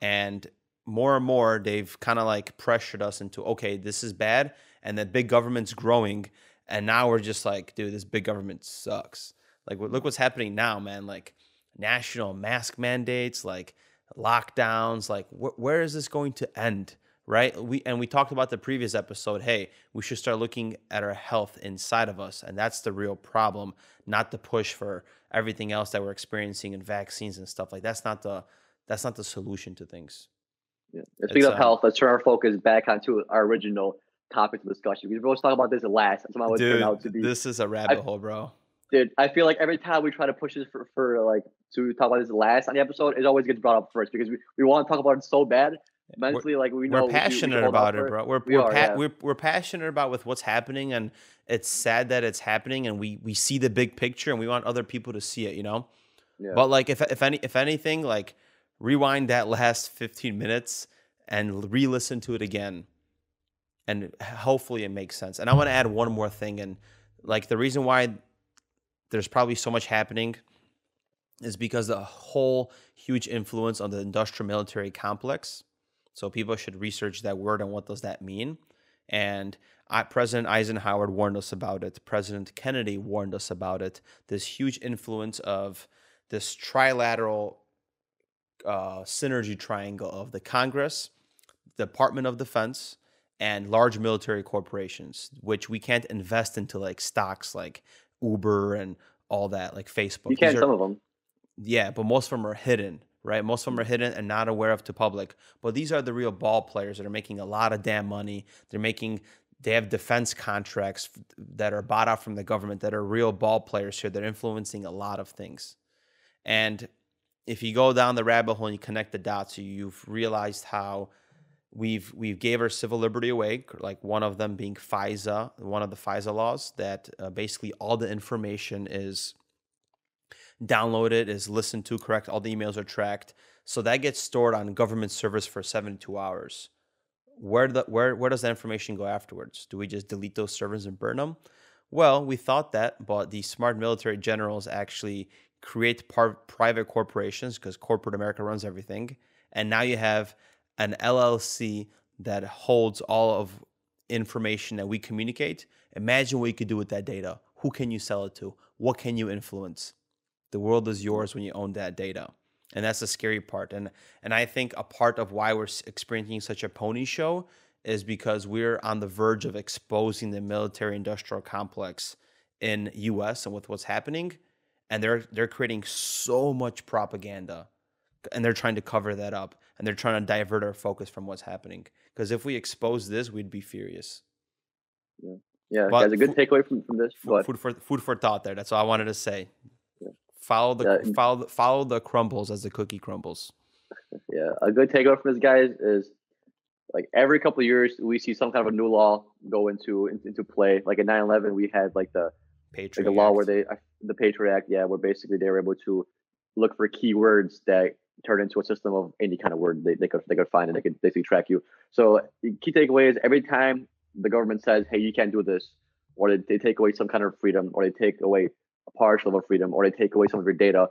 And more and more they've kind of like pressured us into okay this is bad. And that big government's growing and now we're just like, dude, this big government sucks. Like, look what's happening now, man. Like, national mask mandates, like lockdowns. Like, wh- where is this going to end? Right? We and we talked about the previous episode. Hey, we should start looking at our health inside of us, and that's the real problem, not the push for everything else that we're experiencing and vaccines and stuff like that's not the that's not the solution to things. Yeah. Speaking It's, of um, health, let's turn our focus back onto our original topic of discussion. We always talk about this last. What it turned out to be. this is a rabbit hole, bro. Dude, I feel like every time we try to push this for, for like to talk about this last on the episode, it always gets brought up first because we, we want to talk about it so bad. Mentally, like we know we're we- we passionate hold out about it, bro. We're We we're, are, pa- yeah. we're we're passionate about with what's happening, and it's sad that it's happening, and we we see the big picture, and we want other people to see it, you know. Yeah. But like, if if any if anything, like rewind that last fifteen minutes and re-listen to it again, and hopefully it makes sense. And I want to add one more thing, and like the reason why there's probably so much happening is because the whole huge influence on the industrial military complex. So people should research that word and what does that mean. And I, President Eisenhower warned us about it. President Kennedy warned us about it. This huge influence of this trilateral uh, synergy triangle of the Congress, Department of Defense, and large military corporations, which we can't invest into like stocks like Uber and all that, like Facebook. you can are- some of them. yeah, but most of them are hidden, right? Most of them are hidden and not aware of to public. But these are the real ball players that are making a lot of damn money. They're making they have defense contracts that are bought out from the government that are real ball players here. They're influencing a lot of things. And if you go down the rabbit hole and you connect the dots, you've realized how we've we've gave our civil liberty away. Like one of them being FISA, one of the FISA laws that uh, basically all the information is downloaded, is listened to, correct. All the emails are tracked, so that gets stored on government servers for seventy two hours. Where the where where does that information go afterwards? Do we just delete those servers and burn them? Well, we thought that, but the smart military generals actually create par- private corporations because corporate America runs everything. And now you have an LLC that holds all of information that we communicate. Imagine what you could do with that data. Who can you sell it to? What can you influence? The world is yours when you own that data. And that's the scary part. And and I think a part of why we're experiencing such a pony show is because we're on the verge of exposing the military industrial complex in US and with what's happening and they're they're creating so much propaganda and they're trying to cover that up and they're trying to divert our focus from what's happening because if we expose this we'd be furious Yeah, But guys, a good fu- takeaway from, from this. food, food for food for thought there that's all i wanted to say Yeah. follow the Yeah. follow the, follow the crumbles as the cookie crumbles *laughs* yeah, a good takeaway from this, guys, is like every couple of years we see some kind of a new law go into into, play. Like in 9/11, we had like the Patriot like a law Act. where they the Patriot Act, yeah, where basically they were able to look for keywords that turn into a system of any kind of word they, they could they could find and they could basically track you. So key takeaway is every time the government says, "Hey, you can't do this," or they, they take away some kind of freedom, or they take away a partial of freedom, or they take away some of your data,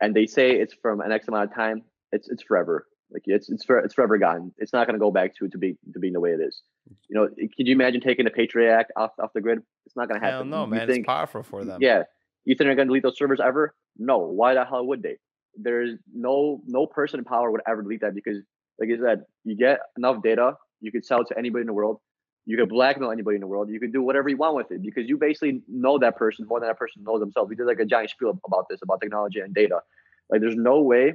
and they say it's from an X amount of time, it's it's forever. Like it's it's for, it's forever gone. It's not going to go back to to be to being the way it is. You know, could you imagine taking the Patriot Act off off the grid? It's not going to hell happen. no You man think- it's powerful for them yeah. You think they're going to delete those servers ever? No. Why the hell would they? There's no no person in power would ever delete that because, like I said, you get enough data, you could sell it to anybody in the world. You could blackmail anybody in the world. You could do whatever you want with it because you basically know that person more than that person knows themselves. We did like a giant spiel about this, about technology and data. Like, there's no way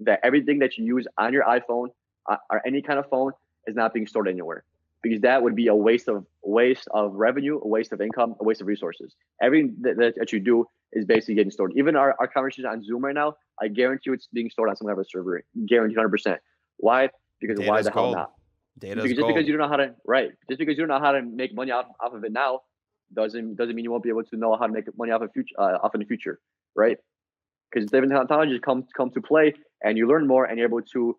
that everything that you use on your iPhone uh, or any kind of phone is not being stored anywhere because that would be a waste of waste of revenue, a waste of income, a waste of resources. Everything that, that, that you do is basically getting stored. Even our, our conversation on Zoom right now, I guarantee you it's being stored on some kind of a server. Guaranteed 100%. Why? Because why Data's the hell not? data's Because just gold. because you don't know how to right, just because you don't know how to make money off, off of it now, doesn't doesn't mean you won't be able to know how to make money off of future uh, off in the future, right? Because different technologies come come to play, and you learn more, and you're able to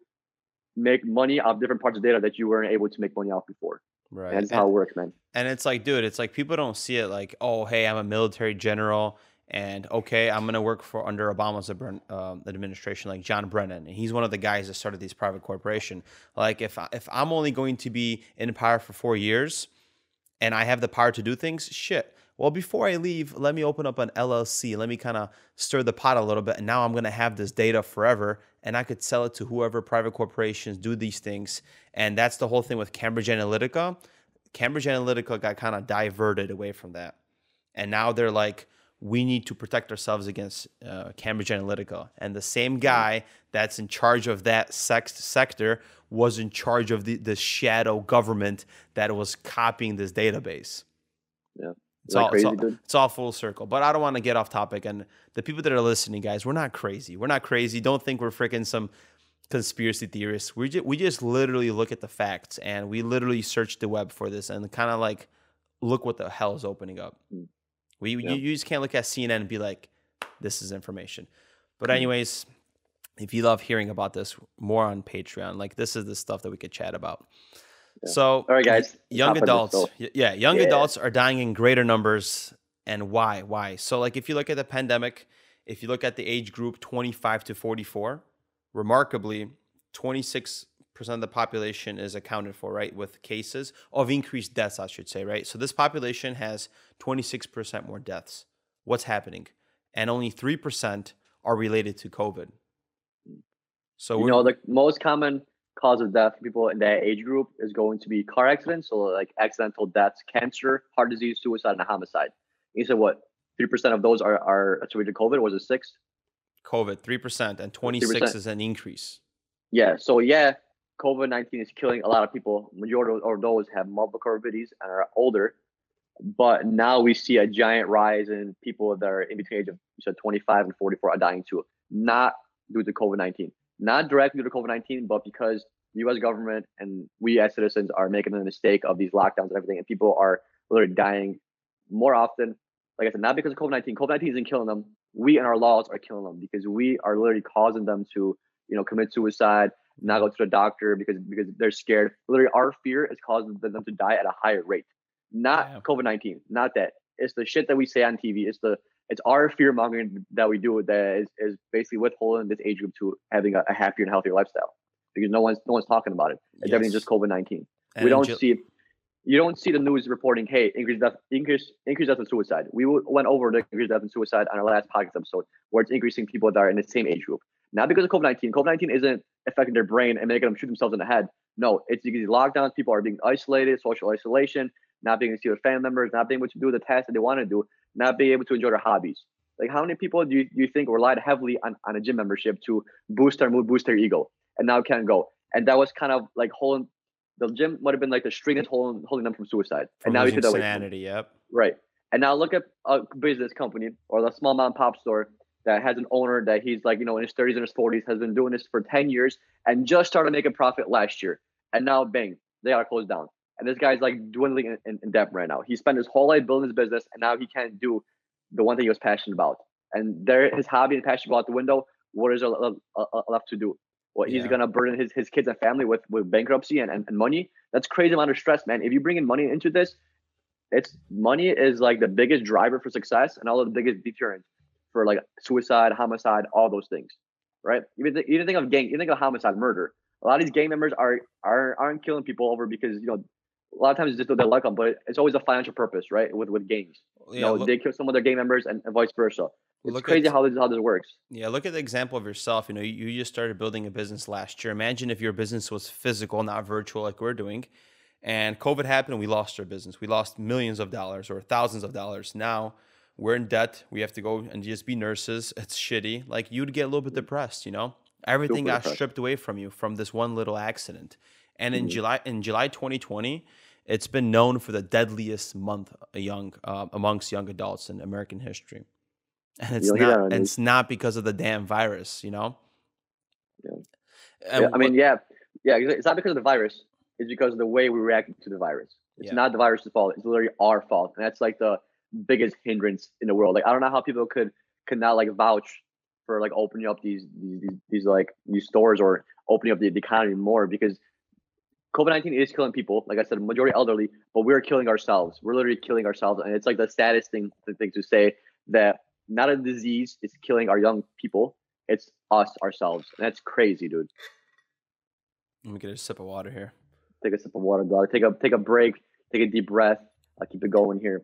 make money off different parts of data that you weren't able to make money off before. right And that's And- how it works, man. And it's like, dude, it's like people don't see it like, oh, hey, I'm a military general, and okay, I'm gonna work for under Obama's um, administration, like John Brennan, and he's one of the guys that started these private corporation. Like, if if I'm only going to be in power for four years, and I have the power to do things, shit. Well, before I leave, let me open up an LLC. Let me kind of stir the pot a little bit, and now I'm gonna have this data forever, and I could sell it to whoever private corporations do these things. And that's the whole thing with Cambridge Analytica. Cambridge Analytica got kind of diverted away from that. And now they're like, we need to protect ourselves against uh, Cambridge Analytica. And the same guy that's in charge of that sex sector was in charge of the, the shadow government that was copying this database. Yeah. It's all, crazy, it's, all, it's all full circle. But I don't want to get off topic. And the people that are listening, guys, we're not crazy. We're not crazy. Don't think we're freaking some conspiracy theorists. We just, we just literally look at the facts and we literally search the web for this and kind of like look what the hell is opening up. Mm. We yeah. you, you just can't look at CNN and be like, this is information. But mm. anyways, if you love hearing about this, more on Patreon. Like this is the stuff that we could chat about. Yeah. So, all right, guys, young adults, yeah, young yeah. adults are dying in greater numbers, and why? Why? So, like, if you look at the pandemic, if you look at the age group 25 to 44, remarkably, 26 percent of the population is accounted for, right, with cases of increased deaths, I should say, right. So this population has 26 percent more deaths. What's happening? And only three percent are related to COVID. So you know the most common cause of death for people in that age group is going to be car accidents, so like accidental deaths, cancer, heart disease, suicide, and homicide. You said what? Three percent of those are are attributed to COVID. was it six? COVID, three percent, and twenty six is an increase. Yeah. So yeah, COVID nineteen is killing a lot of people. Majority of those have multiple comorbidities and are older. But now we see a giant rise in people that are in between age of you said twenty five and forty four are dying too, not due to COVID nineteen not directly due to COVID 19, but because the US government and we as citizens are making the mistake of these lockdowns and everything, and people are literally dying more often. Like I said, not because of COVID 19. COVID 19 isn't killing them. We and our laws are killing them because we are literally causing them to, you know, commit suicide, not go to the doctor because because they're scared. Literally, our fear is causing them to die at a higher rate. Not yeah. COVID 19, not that. It's the shit that we say on TV. It's the it's our fear mongering that we do that is, is basically withholding this age group to having a, a, happier and healthier lifestyle because no one's no one's talking about it. It's yes. just COVID nineteen. We don't see you don't see the news reporting, hey, increased death, increase, increased death and suicide. We went over the increased death and suicide on our last podcast episode, where it's increasing people that are in the same age group. Not because of COVID nineteen. COVID nineteen isn't affecting their brain and making them shoot themselves in the head. No, it's because of lockdowns. People are being isolated, social isolation, not being able to see their family members, not being able to do the tasks that they want to do, not being able to enjoy their hobbies. Like how many people do you, do you think relied heavily on, on a gym membership to boost their mood, boost their ego, and now can't go? And that was kind of like holding the gym might have been like the string that's holding holding them from suicide. From and now you feel that sanity, yep. Right. And now look at a business company or the small mom and pop store that has an owner that he's like, you know, in his 30s and his 40s, has been doing this for 10 years and just started making profit last year. And now, bang, they are closed down. And this guy's like dwindling in, in, debt right now. He spent his whole life building his business, and now he can't do the one thing he was passionate about. And there, his hobby and passion go out the window. What is there left to do? What yeah. he's gonna burden his, his kids and family with with bankruptcy and, and, and money? That's crazy amount of stress, man. If you bring in money into this, it's money is like the biggest driver for success and all of the biggest deterrent for like suicide, homicide, all those things, right? Even th- even think of gang, you think of homicide, murder. A lot of these gang members are are aren't killing people over because you know a lot of times it's just that they like them, but it's always a financial purpose, right? With with gangs, yeah, you know, look, they kill some of their gang members and, and vice versa. It's crazy at, how this how this works. Yeah, look at the example of yourself. You know, you, you just started building a business last year. Imagine if your business was physical, not virtual, like we're doing. And COVID happened, and we lost our business. We lost millions of dollars or thousands of dollars. Now we're in debt. We have to go and just be nurses. It's shitty. Like you'd get a little bit depressed. You know, everything got depressed. stripped away from you from this one little accident. And in mm-hmm. July in July 2020, it's been known for the deadliest month young uh, amongst young adults in American history and it's not it's not because of the damn virus you know yeah, yeah i mean yeah yeah it's not because of the virus it's because of the way we react to the virus it's yeah. not the virus's fault it's literally our fault and that's like the biggest hindrance in the world like i don't know how people could could not like vouch for like opening up these these, these, like these stores or opening up the, the economy more because COVID-19 is killing people, like I said, majority elderly, but we're killing ourselves. We're literally killing ourselves. And it's like the saddest thing, thing to say that not a disease is killing our young people. It's us ourselves. And that's crazy, dude. Let me get a sip of water here. Take a sip of water, dog. Take a take a break. Take a deep breath. I'll keep it going here.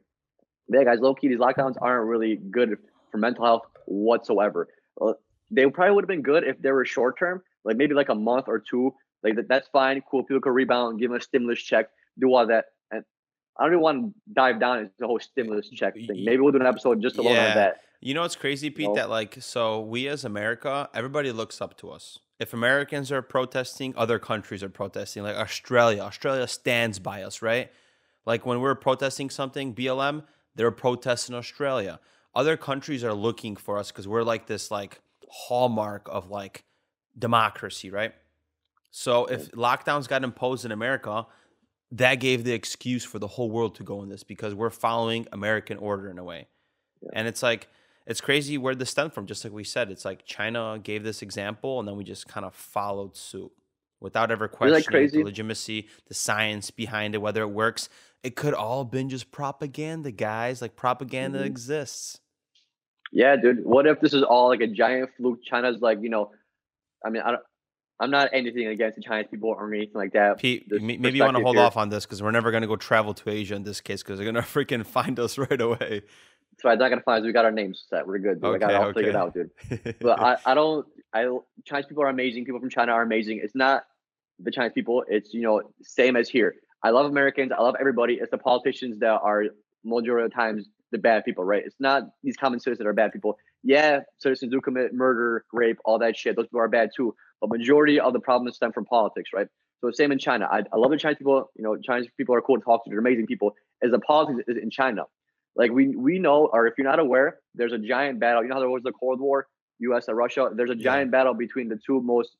Yeah, guys, low key, these lockdowns aren't really good for mental health whatsoever. Uh, they probably would have been good if they were short term, like maybe like a month or two. Like that, that's fine, cool. People can rebound, give them a stimulus check, do all that. And I don't even want to dive down into the whole stimulus check thing. Maybe we'll do an episode just alone Yeah. on that. You know what's crazy, Pete? That like, so we as America, everybody looks up to us. If Americans are protesting, other countries are protesting. Like Australia, Australia stands by us, right? Like when we're protesting something, BLM, they're protests in Australia. Other countries are looking for us because we're like this like hallmark of like democracy, right? So if lockdowns got imposed in America, that gave the excuse for the whole world to go in this because we're following American order in a way. And it's like it's crazy where this stemmed from. Just like we said, it's like China gave this example, and then we just kind of followed suit without ever questioning crazy? the legitimacy, the science behind it, whether it works. It could all been just propaganda, guys. Like propaganda Mhm. exists. Yeah, dude. What if this is all like a giant fluke? China's like, you know, I mean, I don't, I'm not anything against the Chinese people or anything like that. Pete, maybe you want to hold here. off on this because we're never going to go travel to Asia in this case because they're going *laughs* to freaking find us right away. So I'm not gonna find. us. We got our names set. We're good. Dude. I got it Okay, all figured out, dude. *laughs* But I, I don't. I Chinese people are amazing. People from China are amazing. It's not the Chinese people. It's you know same as here. I love Americans. I love everybody. It's the politicians that are majority of the times the bad people, right? It's not these common citizens that are bad people. Yeah, citizens do commit murder, rape, all that shit. Those people are bad too. But majority of the problems stem from politics, right? So same in China. I, I love the Chinese people. You know, Chinese people are cool to talk to. They're amazing people. As the politics is in China, like we we know, or if you're not aware, there's a giant battle. You know how there was the Cold War, U.S. and Russia. There's a Yeah. giant battle between the two most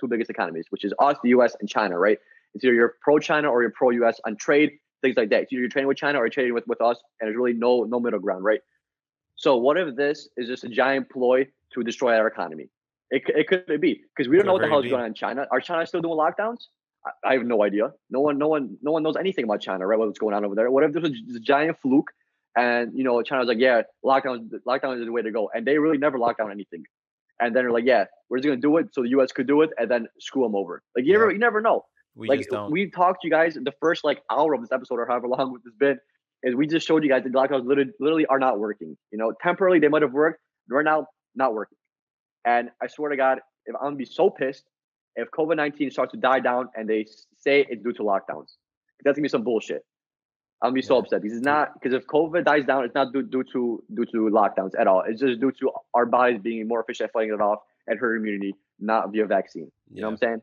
two biggest economies, which is us, the U.S. and China, right? It's either you're pro China or you're pro U.S. on trade, things like that. It's either you're trading with China or you're trading with, with us, and there's really no no middle ground, right? So what if this is just a giant ploy to destroy our economy? It, it could be because we don't know what the hell is going on in China. Are China still doing lockdowns? I, I have no idea. No one, no one, no one knows anything about China, right? What's going on over there? What if this was just a giant fluke? And you know, China was like, "Yeah, lockdown, lockdown is the way to go," and they really never locked down anything. And then they're like, "Yeah, we're just gonna do it so the U.S. could do it, and then screw them over." Like you Yeah. never, you never know we like just don't. we talked to you guys the first like hour of this episode or however long it's been is we just showed you guys that lockdowns literally, literally are not working you know? Temporarily they might have worked right now not working. And i swear to god if i'm gonna be so pissed if covid-19 starts to die down and they say it's due to lockdowns that's gonna be some bullshit. I'm gonna be so Yeah. upset. Because it's not because if covid dies down it's not due, due to due to lockdowns at all. It's just due to our bodies being more efficient at fighting it off and herd immunity not via vaccine. You know what I'm saying?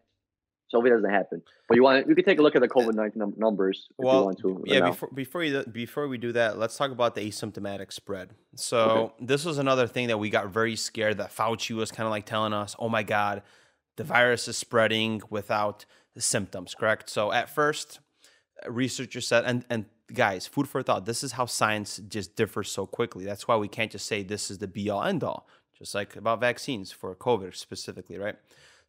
So if it doesn't happen, but you want, you can take a look at the COVID nineteen num- numbers if you want to. right yeah. now. Before before you before we do that, let's talk about the asymptomatic spread. So this was another thing that we got very scared that Fauci was kind of like telling us, "Oh my God, the virus is spreading without the symptoms." Correct. So at first, researchers said, and and guys, food for thought. This is how science just differs so quickly. That's why we can't just say this is the be all end all. Just like about vaccines for COVID specifically, right?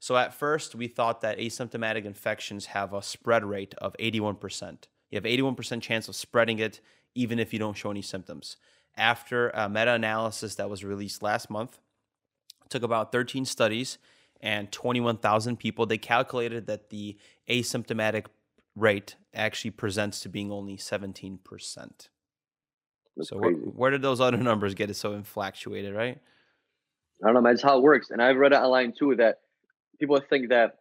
So at first, we thought that asymptomatic infections have a spread rate of 81%. You have 81% chance of spreading it even if you don't show any symptoms. After a meta-analysis that was released last month, took about 13 studies and 21,000 people, they calculated that the asymptomatic rate actually presents to being only 17%. That's so where, where did those other *laughs* numbers get it so infatuated, right? I don't know, man. It's how it works, and I've read it online too that people think that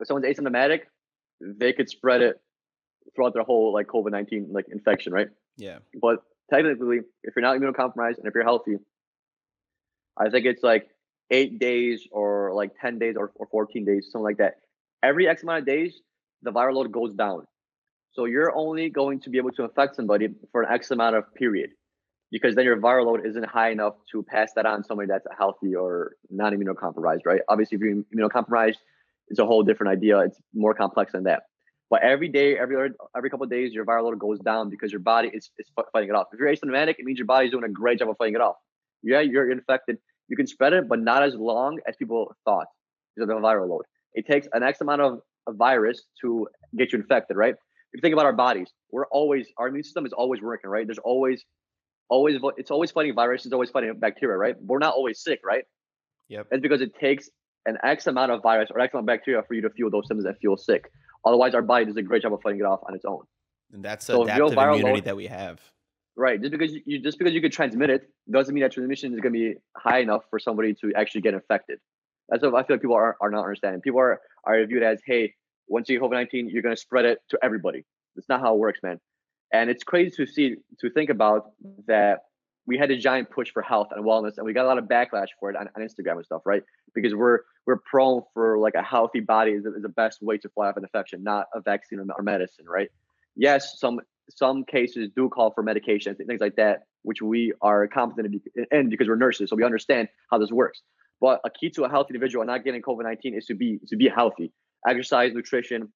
if someone's asymptomatic, they could spread it throughout their whole like COVID nineteen like infection, right? Yeah. But technically, if you're not immunocompromised and if you're healthy, I think it's like eight days or like 10 days or, or 14 days, something like that. Every X amount of days, the viral load goes down. So you're only going to be able to infect somebody for an X amount of period because then your viral load isn't high enough to pass that on to somebody that's healthy or non immunocompromised, right? Obviously, if you're immunocompromised, it's a whole different idea. It's more complex than that. But every day, every every couple of days, your viral load goes down because your body is, is fighting it off. If you're asymptomatic, it means your body's doing a great job of fighting it off. Yeah, you're infected. You can spread it, but not as long as people thought because of the viral load. It takes an X amount of a virus to get you infected, right? If you think about our bodies, we're always our immune system is always working, right? There's always, always it's always fighting viruses, always fighting bacteria, right? We're not always sick, right? Yep. It's because it takes an X amount of virus or X amount of bacteria for you to feel those symptoms and feel sick. Otherwise, our body does a great job of fighting it off on its own. And that's the So adaptive viral immunity load- that we have. Right. Just because you just because you could transmit it doesn't mean that transmission is going to be high enough for somebody to actually get infected. That's what I feel like people are, are not understanding. People are are viewed as, hey, once you get COVID nineteen, you're going to spread it to everybody. That's not how it works, man. And it's crazy to see to think about that we had a giant push for health and wellness, and we got a lot of backlash for it on, on Instagram and stuff, right? Because we're we're prone for like a healthy body is, is the best way to fight off an infection, not a vaccine or, or medicine, right? Yes, some some cases do call for medications and things like that, which we are competent in because we're nurses, so we understand how this works. But a key to a healthy individual and not getting COVID nineteen is to be to be healthy, exercise, nutrition,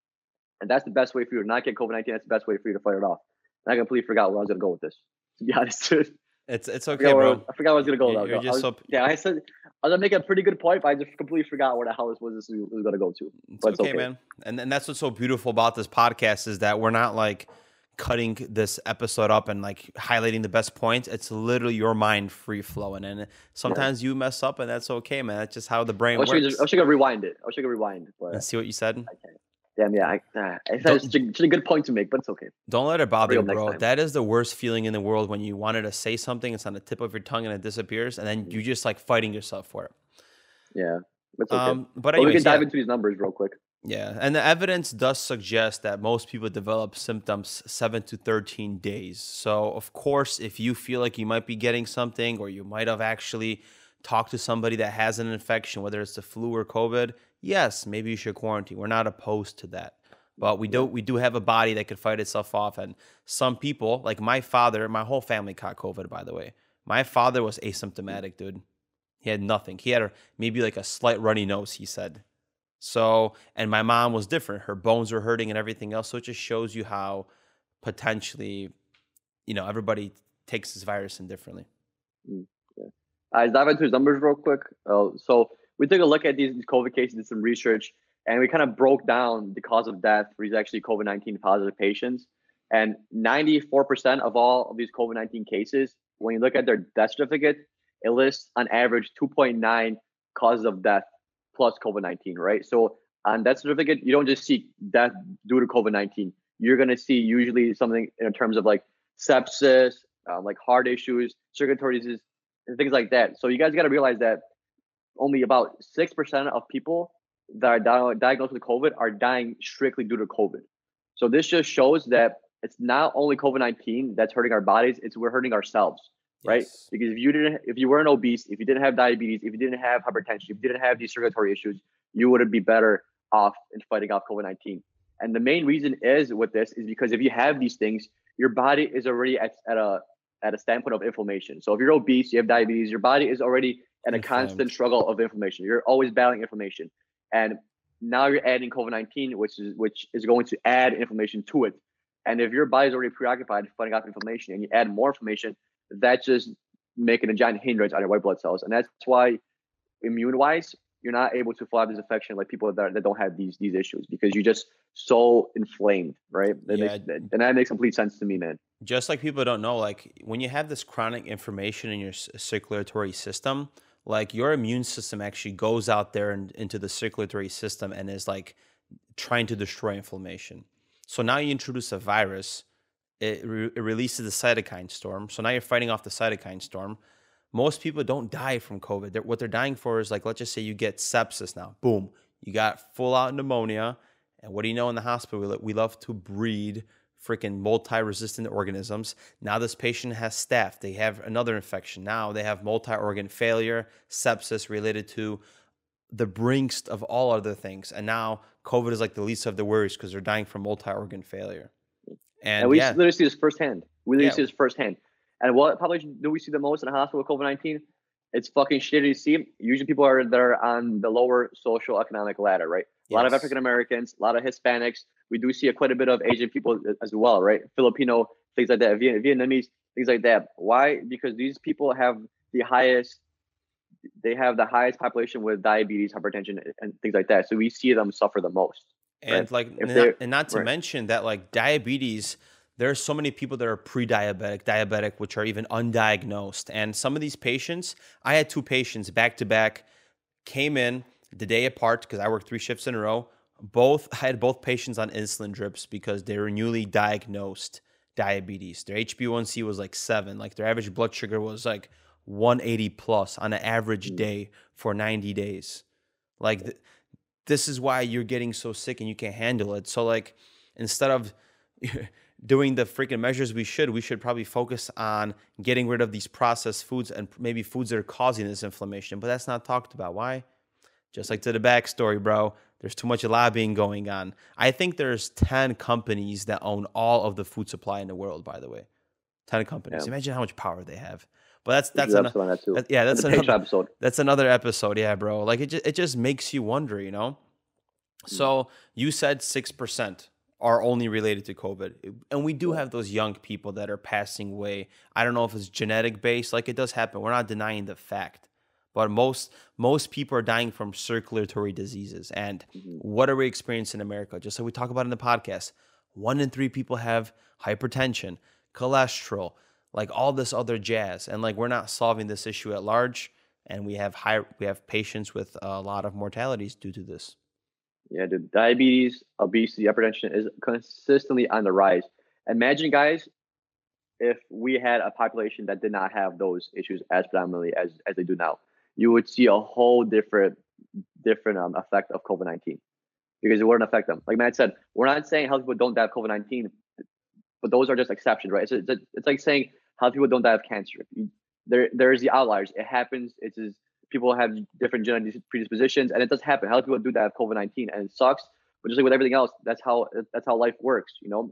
and that's the best way for you to not get COVID nineteen. That's the best way for you to fight it off. I completely forgot where I was gonna go with this. To be *laughs* honest, dude. it's it's okay, I bro. I forgot I was gonna go. You're, you're was, so... Yeah, I said I was gonna make a pretty good point, but I just completely forgot where the hell this was. This was gonna go to. Mm, it's okay, it's okay, man. And and that's what's so beautiful about this podcast is that we're not like cutting this episode up and like highlighting the best points. It's literally your mind free flowing, and sometimes you mess up, and that's okay, man. That's just how the brain I works. I wish I could rewind it. I wish I could rewind. But Let's see what you said. Damn, yeah, I, uh, it's such a, such a good point to make, but it's okay. Don't let it bother you, bro. That is the worst feeling in the world when you wanted to say something, it's on the tip of your tongue and it disappears, and then you just like fighting yourself for it. Yeah, it's okay. Um, but anyways, we can dive yeah. into these numbers real quick. Yeah, and the evidence does suggest that most people develop symptoms 7 to 13 days. So, of course, if you feel like you might be getting something or you might have actually talked to somebody that has an infection, whether it's the flu or COVID, yes, maybe you should quarantine. We're not opposed to that. But we do we do have a body that could fight itself off and some people, like my father, my whole family caught COVID by the way. My father was asymptomatic, dude. He had nothing. He had a, maybe like a slight runny nose, he said. So, and my mom was different. Her bones were hurting and everything else. So it just shows you how potentially, you know, everybody takes this virus in differently. Mm, yeah. I dive into his numbers real quick. Uh, so we took a look at these COVID cases, did some research, and we kind of broke down the cause of death for these actually COVID 19 positive patients. And 94% of all of these COVID 19 cases, when you look at their death certificate, it lists on average 2.9 causes of death plus COVID 19, right? So on that certificate, you don't just see death due to COVID 19. You're going to see usually something in terms of like sepsis, um, like heart issues, circulatory disease, and things like that. So you guys got to realize that only about 6% of people that are di- diagnosed with COVID are dying strictly due to COVID. So this just shows that it's not only COVID 19 that's hurting our bodies, it's we're hurting ourselves right? Because if you didn't, if you weren't obese, if you didn't have diabetes, if you didn't have hypertension, if you didn't have these circulatory issues, you would be better off in fighting off COVID nineteen. And the main reason is with this is because if you have these things, your body is already at, at a at a standpoint of inflammation. So if you're obese, you have diabetes, your body is already in a constant struggle of inflammation. You're always battling inflammation, and now you're adding COVID nineteen, which is which is going to add inflammation to it. And if your body's already preoccupied fighting off inflammation, and you add more inflammation, that's just making a giant hindrance on your white blood cells. And that's why immune wise, you're not able to fight this infection like people that, that don't have these these issues because you're just so inflamed, right? That yeah. Makes, and that makes complete sense to me, man. Just like people don't know, like when you have this chronic inflammation in your circulatory system, like your immune system actually goes out there and into the circulatory system and is like trying to destroy inflammation. So now you introduce a virus it, re- it releases the cytokine storm. So now you're fighting off the cytokine storm. Most people don't die from COVID. They're, what they're dying for is like, let's just say you get sepsis now. Boom, you got full out pneumonia. And what do you know in the hospital? We love to breed freaking multi-resistant organisms. Now this patient has staph. They have another infection. Now they have multi-organ failure, sepsis related to the brinks of all other things. And now COVID is like the least of the worries because they're dying from multi-organ failure. And, and we yeah. literally see this firsthand. We literally yeah. see this firsthand. And what probably do we see the most in the hospital with COVID nineteen? It's fucking shitty to see. Usually people are that are on the lower social economic ladder, right? A lot of African Americans, a lot of Hispanics. We do see a, quite a bit of Asian people as well, right? Filipino, things like that, Vietnamese, things like that. Why? Because these people have the highest they have the highest population with diabetes, hypertension, and things like that. So we see them suffer the most and right? like and not, and not, to right. mention that like diabetes there are so many people that are pre-diabetic diabetic which are even undiagnosed and some of these patients i had two patients back to back came in the day apart because i worked three shifts in a row both I had both patients on insulin drips because they were newly diagnosed diabetes their hb1c was like seven like their average blood sugar was like 180 plus on an average mm. day for 90 days like th- this is why you're getting so sick and you can't handle it. So like instead of *laughs* doing the freaking measures we should, we should probably focus on getting rid of these processed foods and maybe foods that are causing this inflammation. But that's not talked about. Why? Just like to the backstory, bro. There's too much lobbying going on. I think there's 10 companies that own all of the food supply in the world, by the way. 10 companies. Yeah. Imagine how much power they have. But that's that's an, that yeah, that's another, episode. that's another episode. Yeah, bro. Like it just, it just makes you wonder, you know? So you said 6% are only related to COVID. And we do have those young people that are passing away. I don't know if it's genetic based, like it does happen. We're not denying the fact. But most most people are dying from circulatory diseases. And Mhm. what are we experiencing in America? Just like we talk about in the podcast, one in three people have hypertension, cholesterol, like all this other jazz. And like we're not solving this issue at large. And we have high we have patients with a lot of mortalities due to this. Yeah, the Diabetes, obesity, hypertension is consistently on the rise. Imagine, guys, if we had a population that did not have those issues as predominantly as, as they do now, you would see a whole different different um, effect of COVID nineteen because it wouldn't affect them. Like Matt said, we're not saying healthy people don't die of COVID nineteen, but those are just exceptions, right? It's, it's, it's like saying healthy people don't die of cancer. There there's the outliers. It happens. It's just, people have different genetic predispositions, and it does happen. Healthy people do of COVID nineteen, and it sucks. But just like with everything else, that's how that's how life works, you know.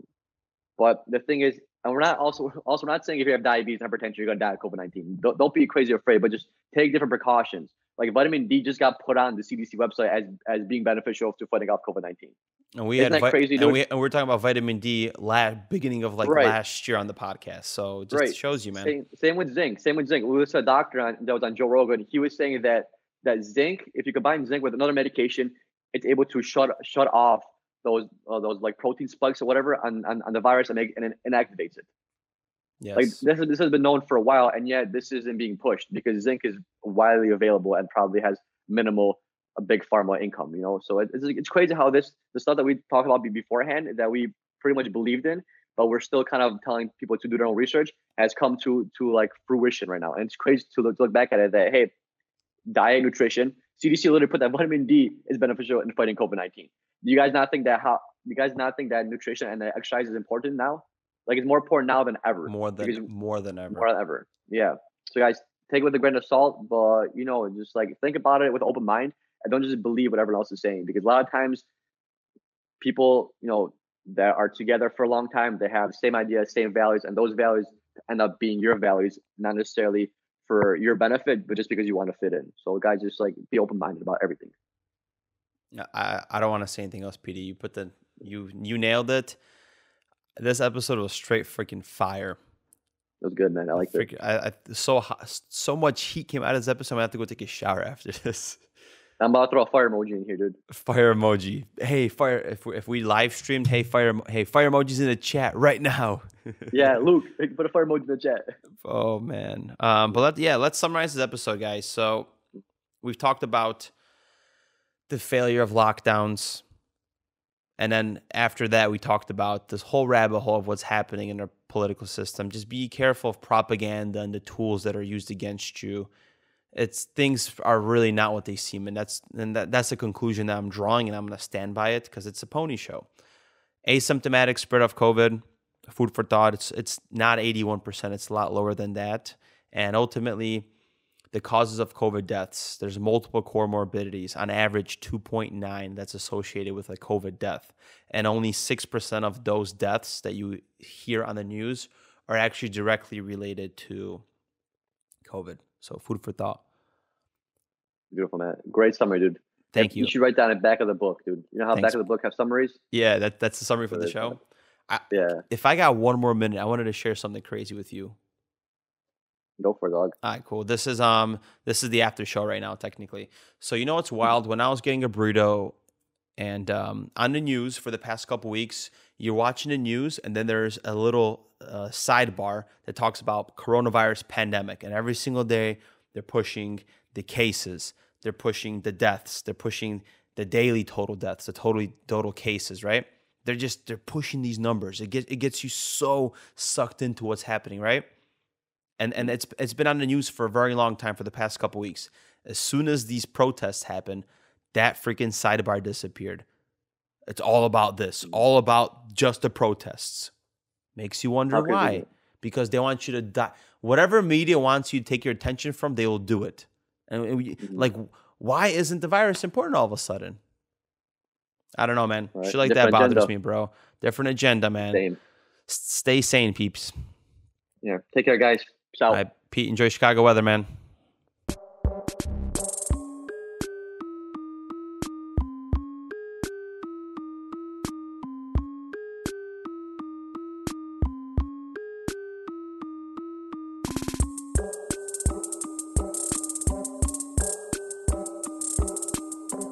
But the thing is, and we're not also *laughs* also not saying if you have diabetes and hypertension, you're gonna die of COVID nineteen. Don't, don't be crazy afraid, but just take different precautions. Like vitamin D just got put on the CDC website as as being beneficial to fighting off COVID nineteen. And we Isn't had vi- crazy, and we and we're talking about vitamin D la beginning of like Right. last year on the podcast. So it just Right. shows you, man. Same, same with zinc. Same with zinc. We listened to a doctor on, that was on Joe Rogan. He was saying that that zinc, if you combine zinc with another medication, it's able to shut shut off those uh, those like protein spikes or whatever on, on, on the virus and make and inactivates it. Yes. Like this is- this has been known for a while, and yet this isn't being pushed because zinc is widely available and probably has minimal a big pharma income. You know, so it, it's it's crazy how this the stuff that we talked about beforehand that we pretty much believed in, but we're still kind of telling people to do their own research has come to to like fruition right now, and it's crazy to look, to look back at it that hey, diet, nutrition, CDC literally put that *laughs* vitamin D is beneficial in fighting COVID nineteen. Do you guys not think that how? You guys not think that nutrition and the exercise is important now? Like it's more important now than ever more than more than ever. more than ever. Yeah. So guys, take it with a grain of salt, but you know, just like think about it with open mind and don't just believe what everyone else is saying because a lot of times people, you know, that are together for a long time, they have same ideas, same values, and those values end up being your values, not necessarily for your benefit, but just because you want to fit in. So guys, just like be open minded about everything. Yeah, I I don't want to say anything else, PD. You put the you you nailed it. This episode was straight freaking fire. It was good, man. I like it. I, I so hot, so much heat came out of this episode. I have to go take a shower after *laughs* this. I'm about to throw a fire emoji in here, dude. Fire emoji. Hey, fire! If we, if we live streamed, hey, fire! Hey, fire emojis in the chat right now. *laughs* Yeah, Luke, *laughs* put a fire emoji in the chat. Oh man. Um, but let, yeah, let's summarize this episode, guys. So we've talked about the failure of lockdowns. And then after that, we talked about this whole rabbit hole of what's happening in our political system. Just be careful of propaganda and the tools that are used against you. It's things are really not what they seem, and that's and that, that's the conclusion that I'm drawing, and I'm going to stand by it because it's a pony show. Asymptomatic spread of COVID, food for thought. It's it's not 81%. It's a lot lower than that. And ultimately, the causes of COVID deaths, there's multiple comorbidities. On average, 2.9 that's associated with a COVID death. And only 6% of those deaths that you hear on the news are actually directly related to COVID. So food for thought. Beautiful, man. Great summary, dude. Thank you. You should write down the back of the book, dude. You know how Thanks. back of the book have summaries? Yeah, that, that's the summary for the show. Yeah, If I got one more minute, I wanted to share something crazy with you. go for it, dog. All right, cool. This is um this is the after show right now, technically. So you know what's wild? When I was getting a burrito and um on the news for the past couple weeks, you're watching the news and then there's a little uh, sidebar that talks about coronavirus pandemic and every single day they're pushing the cases, they're pushing the deaths, they're pushing the daily total deaths, the total total cases, right? They're just they're pushing these numbers. It gets it gets you so sucked into what's happening, right? and and it's it's been on the news for a very long time for the past couple weeks. As soon as these protests happened, that freaking sidebar disappeared. It's all about this, all about just the protests. Makes you wonder How could it be why. Because they want you to die. Whatever media wants you to take your attention from, they will do it. And we- Mhm. like, why isn't the virus important all of a sudden? I don't know, man. Right. Shit like that bothers agenda. me, bro. Different agenda, man. Same. S- Stay sane, peeps. Yeah. Take care, guys. All right, Pete, enjoy Chicago weather, man.